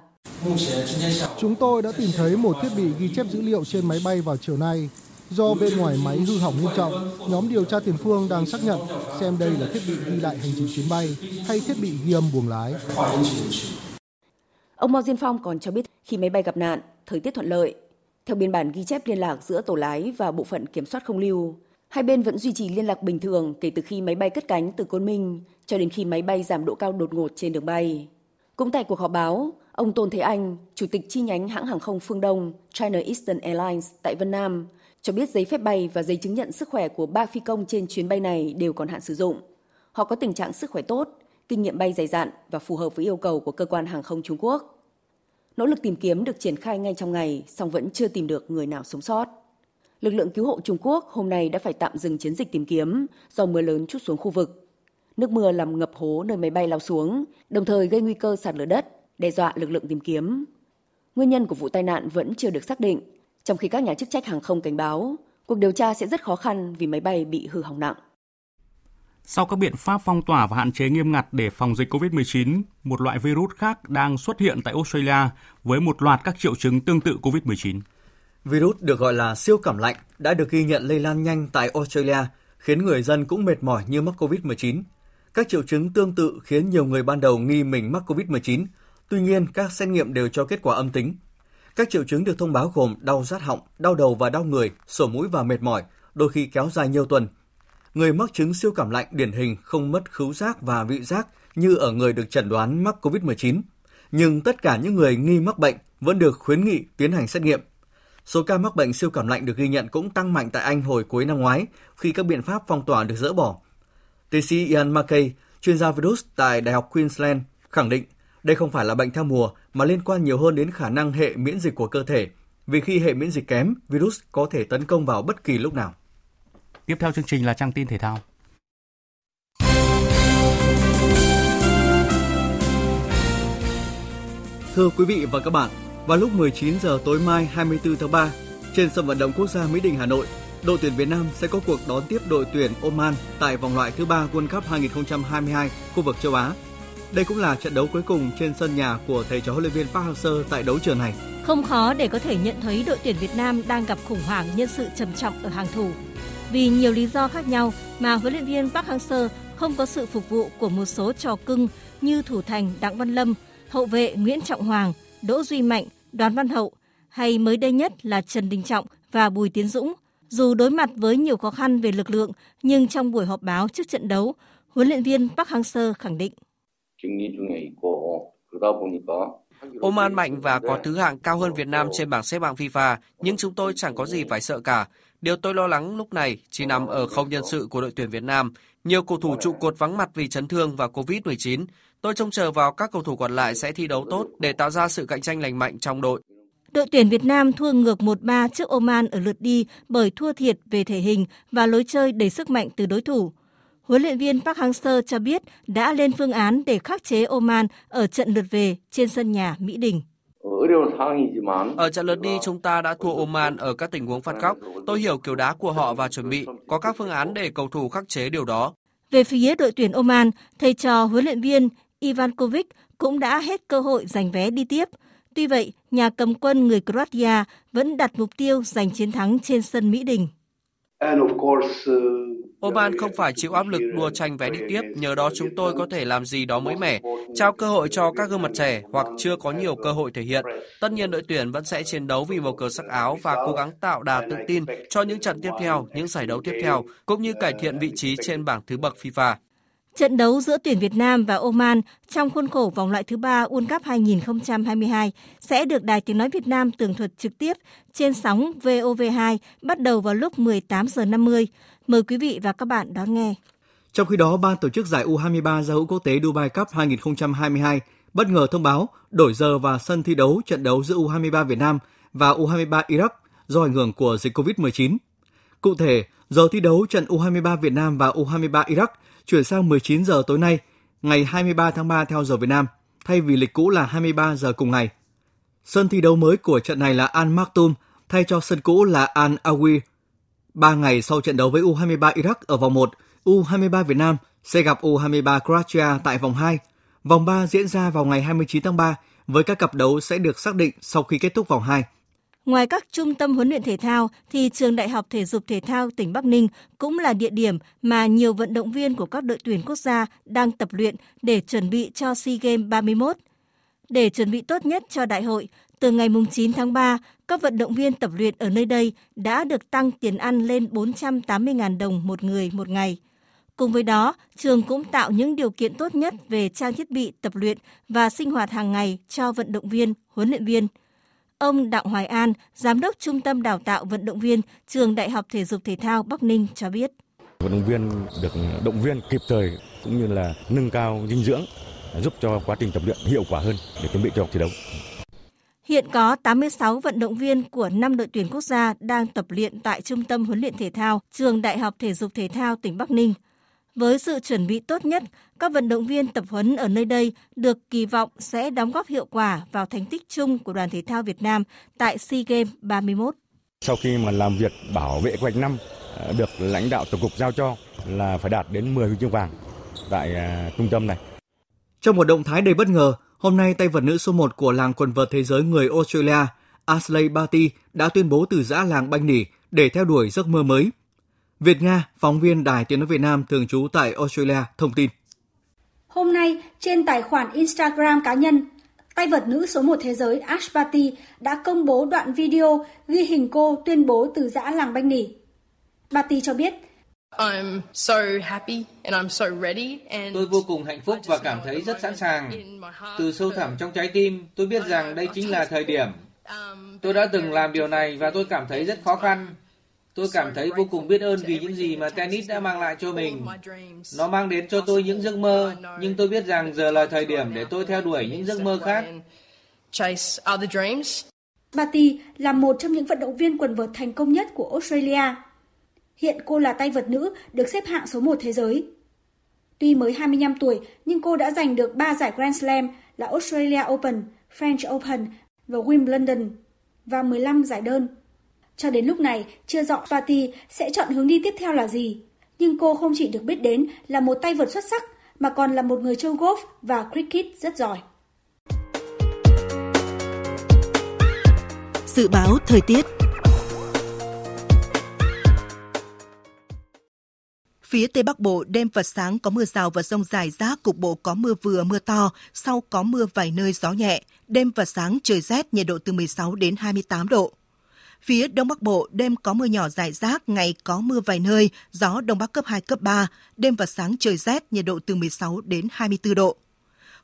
Chúng tôi đã tìm thấy một thiết bị ghi chép dữ liệu trên máy bay vào chiều nay. Do bên ngoài máy hư hỏng nghiêm trọng, nhóm điều tra tiền phương đang xác nhận xem đây là thiết bị ghi lại hành trình chuyến bay hay thiết bị ghi âm buồng lái. Ông Mao Diên Phong còn cho biết khi máy bay gặp nạn, thời tiết thuận lợi. Theo biên bản ghi chép liên lạc giữa tổ lái và bộ phận kiểm soát không lưu, hai bên vẫn duy trì liên lạc bình thường kể từ khi máy bay cất cánh từ Côn Minh cho đến khi máy bay giảm độ cao đột ngột trên đường bay. Cũng tại cuộc họp báo, ông Tôn Thế Anh, Chủ tịch chi nhánh hãng hàng không phương Đông China Eastern Airlines tại Vân Nam, cho biết giấy phép bay và giấy chứng nhận sức khỏe của ba phi công trên chuyến bay này đều còn hạn sử dụng. Họ có tình trạng sức khỏe tốt, kinh nghiệm bay dày dặn và phù hợp với yêu cầu của cơ quan hàng không Trung Quốc. Nỗ lực tìm kiếm được triển khai ngay trong ngày, song vẫn chưa tìm được người nào sống sót. Lực lượng cứu hộ Trung Quốc hôm nay đã phải tạm dừng chiến dịch tìm kiếm do mưa lớn chút xuống khu vực. Nước mưa làm ngập hố nơi máy bay lao xuống, đồng thời gây nguy cơ sạt lở đất, đe dọa lực lượng tìm kiếm. Nguyên nhân của vụ tai nạn vẫn chưa được xác định, trong khi các nhà chức trách hàng không cảnh báo cuộc điều tra sẽ rất khó khăn vì máy bay bị hư hỏng nặng. Sau các biện pháp phong tỏa và hạn chế nghiêm ngặt để phòng dịch COVID-19, một loại virus khác đang xuất hiện tại Australia với một loạt các triệu chứng tương tự COVID-19. Virus được gọi là siêu cảm lạnh đã được ghi nhận lây lan nhanh tại Australia, khiến người dân cũng mệt mỏi như mắc COVID-19. Các triệu chứng tương tự khiến nhiều người ban đầu nghi mình mắc COVID-19, tuy nhiên các xét nghiệm đều cho kết quả âm tính. Các triệu chứng được thông báo gồm đau rát họng, đau đầu và đau người, sổ mũi và mệt mỏi, đôi khi kéo dài nhiều tuần. Người mắc chứng siêu cảm lạnh điển hình không mất khứu giác và vị giác như ở người được chẩn đoán mắc COVID-19. Nhưng tất cả những người nghi mắc bệnh vẫn được khuyến nghị tiến hành xét nghiệm. Số ca mắc bệnh siêu cảm lạnh được ghi nhận cũng tăng mạnh tại Anh hồi cuối năm ngoái khi các biện pháp phong tỏa được dỡ bỏ. Tiến sĩ Ian Mackey, chuyên gia virus tại Đại học Queensland, khẳng định đây không phải là bệnh theo mùa mà liên quan nhiều hơn đến khả năng hệ miễn dịch của cơ thể. Vì khi hệ miễn dịch kém, virus có thể tấn công vào bất kỳ lúc nào. Tiếp theo chương trình là trang tin thể thao. Thưa quý vị và các bạn, vào lúc 19 giờ tối mai 24 tháng 3, trên sân vận động quốc gia Mỹ Đình Hà Nội, đội tuyển Việt Nam sẽ có cuộc đón tiếp đội tuyển Oman tại vòng loại thứ ba World Cup 2022 khu vực châu Á. Đây cũng là trận đấu cuối cùng trên sân nhà của thầy trò huấn luyện viên Park Hang-seo tại đấu trường này. Không khó để có thể nhận thấy đội tuyển Việt Nam đang gặp khủng hoảng nhân sự trầm trọng ở hàng thủ. Vì nhiều lý do khác nhau mà huấn luyện viên Park Hang-seo không có sự phục vụ của một số trò cưng như thủ thành Đặng Văn Lâm, hậu vệ Nguyễn Trọng Hoàng, Đỗ Duy Mạnh, Đoàn Văn Hậu hay mới đây nhất là Trần Đình Trọng và Bùi Tiến Dũng. Dù đối mặt với nhiều khó khăn về lực lượng, nhưng trong buổi họp báo trước trận đấu, huấn luyện viên Park Hang-seo khẳng định. Oman mạnh và có thứ hạng cao hơn Việt Nam trên bảng xếp hạng FIFA, nhưng chúng tôi chẳng có gì phải sợ cả. Điều tôi lo lắng lúc này chỉ nằm ở không nhân sự của đội tuyển Việt Nam. Nhiều cầu thủ trụ cột vắng mặt vì chấn thương và Covid-19. Tôi trông chờ vào các cầu thủ còn lại sẽ thi đấu tốt để tạo ra sự cạnh tranh lành mạnh trong đội. Đội tuyển Việt Nam thua ngược 1-3 trước Oman ở lượt đi bởi thua thiệt về thể hình và lối chơi đầy sức mạnh từ đối thủ. Huấn luyện viên Park Hang-seo cho biết đã lên phương án để khắc chế Oman ở trận lượt về trên sân nhà Mỹ Đình. Ở trận lượt đi chúng ta đã thua Oman ở các tình huống phạt góc. Tôi hiểu kiểu đá của họ và chuẩn bị có các phương án để cầu thủ khắc chế điều đó. Về phía đội tuyển Oman, thầy trò huấn luyện viên Ivan Kovic cũng đã hết cơ hội giành vé đi tiếp. Tuy vậy, nhà cầm quân người Croatia vẫn đặt mục tiêu giành chiến thắng trên sân Mỹ Đình. Oman không phải chịu áp lực đua tranh vé đi tiếp, nhờ đó chúng tôi có thể làm gì đó mới mẻ, trao cơ hội cho các gương mặt trẻ hoặc chưa có nhiều cơ hội thể hiện. Tất nhiên đội tuyển vẫn sẽ chiến đấu vì màu cờ sắc áo và cố gắng tạo đà tự tin cho những trận tiếp theo, những giải đấu tiếp theo, cũng như cải thiện vị trí trên bảng thứ bậc FIFA. Trận đấu giữa tuyển Việt Nam và Oman trong khuôn khổ vòng loại thứ ba World Cup 2022 sẽ được Đài Tiếng Nói Việt Nam tường thuật trực tiếp trên sóng VOV2 bắt đầu vào lúc 18 giờ 50. Mời quý vị và các bạn đón nghe. Trong khi đó, ban tổ chức giải U23 giao hữu quốc tế Dubai Cup 2022 bất ngờ thông báo đổi giờ và sân thi đấu trận đấu giữa U23 Việt Nam và U23 Iraq do ảnh hưởng của dịch COVID-19. Cụ thể, giờ thi đấu trận U23 Việt Nam và U23 Iraq chuyển sang 19 giờ tối nay, ngày 23 tháng 3 theo giờ Việt Nam, thay vì lịch cũ là 23 giờ cùng ngày. Sân thi đấu mới của trận này là Al Maktoum thay cho sân cũ là Al Awi. Ba ngày sau trận đấu với U23 Iraq ở vòng 1, U23 Việt Nam sẽ gặp U23 Croatia tại vòng 2. Vòng 3 diễn ra vào ngày 29 tháng 3 với các cặp đấu sẽ được xác định sau khi kết thúc vòng 2. Ngoài các trung tâm huấn luyện thể thao thì trường Đại học Thể dục Thể thao tỉnh Bắc Ninh cũng là địa điểm mà nhiều vận động viên của các đội tuyển quốc gia đang tập luyện để chuẩn bị cho SEA Games 31. Để chuẩn bị tốt nhất cho đại hội, từ ngày 9 tháng 3, các vận động viên tập luyện ở nơi đây đã được tăng tiền ăn lên 480.000 đồng một người một ngày. Cùng với đó, trường cũng tạo những điều kiện tốt nhất về trang thiết bị tập luyện và sinh hoạt hàng ngày cho vận động viên, huấn luyện viên – Ông Đặng Hoài An, Giám đốc Trung tâm Đào tạo Vận động viên Trường Đại học Thể dục Thể thao Bắc Ninh cho biết. Vận động viên được động viên kịp thời cũng như là nâng cao dinh dưỡng giúp cho quá trình tập luyện hiệu quả hơn để chuẩn bị cho thi đấu. Hiện có 86 vận động viên của 5 đội tuyển quốc gia đang tập luyện tại Trung tâm huấn luyện thể thao Trường Đại học Thể dục Thể thao tỉnh Bắc Ninh. Với sự chuẩn bị tốt nhất, các vận động viên tập huấn ở nơi đây được kỳ vọng sẽ đóng góp hiệu quả vào thành tích chung của đoàn thể thao Việt Nam tại SEA Games 31. Sau khi mà làm việc bảo vệ quanh năm à, được lãnh đạo tổng cục giao cho là phải đạt đến 10 huy chương vàng tại uh, trung tâm này. Trong một động thái đầy bất ngờ, hôm nay tay vợt nữ số 1 của làng quần vợt thế giới người Australia, Ashley Barty đã tuyên bố từ giã làng banh nỉ để theo đuổi giấc mơ mới Việt Nga, phóng viên Đài Tiếng Nói Việt Nam thường trú tại Australia, thông tin. Hôm nay, trên tài khoản Instagram cá nhân, tay vợt nữ số 1 thế giới Ash Barty đã công bố đoạn video ghi hình cô tuyên bố từ giã làng Banh Nỉ. Barty cho biết, I'm so happy and I'm so ready and Tôi vô cùng hạnh phúc và cảm thấy rất sẵn sàng. Từ sâu thẳm trong trái tim, tôi biết rằng đây chính là thời điểm. Tôi đã từng làm điều này và tôi cảm thấy rất khó khăn. Tôi cảm thấy vô cùng biết ơn vì những gì mà tennis đã mang lại cho mình. Nó mang đến cho tôi những giấc mơ, nhưng tôi biết rằng giờ là thời điểm để tôi theo đuổi những giấc mơ khác. Batty là một trong những vận động viên quần vợt thành công nhất của Australia. Hiện cô là tay vợt nữ được xếp hạng số 1 thế giới. Tuy mới 25 tuổi, nhưng cô đã giành được 3 giải Grand Slam là Australia Open, French Open và Wimbledon và 15 giải đơn. Cho đến lúc này, chưa rõ Patty sẽ chọn hướng đi tiếp theo là gì. Nhưng cô không chỉ được biết đến là một tay vợt xuất sắc, mà còn là một người chơi golf và cricket rất giỏi. Dự báo thời tiết Phía Tây Bắc Bộ, đêm và sáng có mưa rào và rông rải rác, cục bộ có mưa vừa mưa to, sau có mưa vài nơi gió nhẹ. Đêm và sáng trời rét, nhiệt độ từ 16 đến 28 độ. Phía Đông Bắc Bộ, đêm có mưa nhỏ rải rác, ngày có mưa vài nơi, gió Đông Bắc cấp 2, cấp 3, đêm và sáng trời rét, nhiệt độ từ 16 đến 24 độ.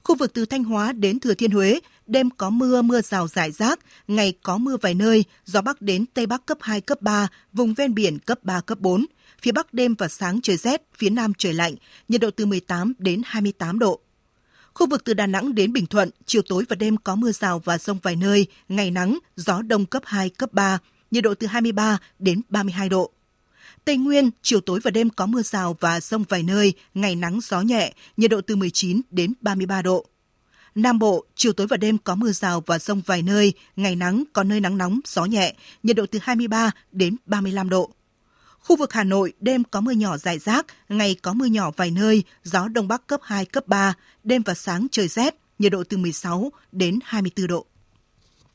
Khu vực từ Thanh Hóa đến Thừa Thiên Huế, đêm có mưa, mưa rào rải rác, ngày có mưa vài nơi, gió Bắc đến Tây Bắc cấp 2, cấp 3, vùng ven biển cấp 3, cấp 4. Phía Bắc đêm và sáng trời rét, phía Nam trời lạnh, nhiệt độ từ 18 đến 28 độ. Khu vực từ Đà Nẵng đến Bình Thuận, chiều tối và đêm có mưa rào và rông vài nơi, ngày nắng, gió đông cấp 2, cấp 3, nhiệt độ từ 23 đến 32 độ. Tây Nguyên, chiều tối và đêm có mưa rào và rông vài nơi, ngày nắng gió nhẹ, nhiệt độ từ 19 đến 33 độ. Nam Bộ, chiều tối và đêm có mưa rào và rông vài nơi, ngày nắng có nơi nắng nóng, gió nhẹ, nhiệt độ từ 23 đến 35 độ. Khu vực Hà Nội, đêm có mưa nhỏ rải rác, ngày có mưa nhỏ vài nơi, gió Đông Bắc cấp 2, cấp 3, đêm và sáng trời rét, nhiệt độ từ 16 đến 24 độ.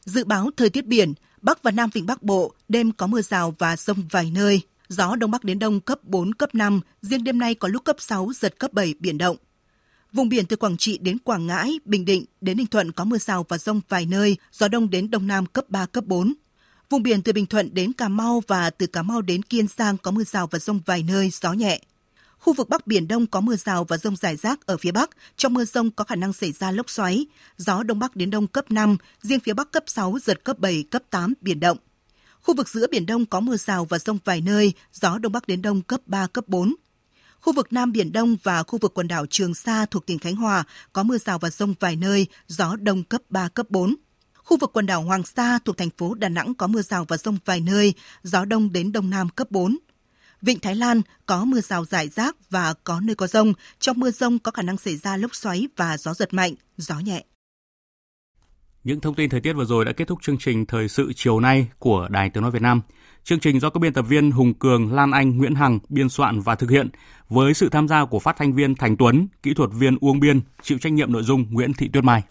Dự báo thời tiết biển, Bắc và Nam Vịnh Bắc Bộ, đêm có mưa rào và rông vài nơi. Gió Đông Bắc đến Đông cấp 4, cấp 5, riêng đêm nay có lúc cấp 6, giật cấp 7, biển động. Vùng biển từ Quảng Trị đến Quảng Ngãi, Bình Định đến Ninh Thuận có mưa rào và rông vài nơi, gió đông đến đông nam cấp 3, cấp 4. Vùng biển từ Bình Thuận đến Cà Mau và từ Cà Mau đến Kiên Giang có mưa rào và rông vài nơi, gió nhẹ. Khu vực Bắc Biển Đông có mưa rào và rông rải rác ở phía Bắc. Trong mưa rông có khả năng xảy ra lốc xoáy. Gió Đông Bắc đến Đông cấp 5, riêng phía Bắc cấp 6, giật cấp 7, cấp 8, biển động. Khu vực giữa Biển Đông có mưa rào và rông vài nơi, gió Đông Bắc đến Đông cấp 3, cấp 4. Khu vực Nam Biển Đông và khu vực quần đảo Trường Sa thuộc tỉnh Khánh Hòa có mưa rào và rông vài nơi, gió Đông cấp 3, cấp 4. Khu vực quần đảo Hoàng Sa thuộc thành phố Đà Nẵng có mưa rào và rông vài nơi, gió đông đến đông nam cấp 4. Vịnh Thái Lan có mưa rào rải rác và có nơi có rông. Trong mưa rông có khả năng xảy ra lốc xoáy và gió giật mạnh, gió nhẹ. Những thông tin thời tiết vừa rồi đã kết thúc chương trình Thời sự chiều nay của Đài Tiếng Nói Việt Nam. Chương trình do các biên tập viên Hùng Cường, Lan Anh, Nguyễn Hằng biên soạn và thực hiện với sự tham gia của phát thanh viên Thành Tuấn, kỹ thuật viên Uông Biên, chịu trách nhiệm nội dung Nguyễn Thị Tuyết Mai.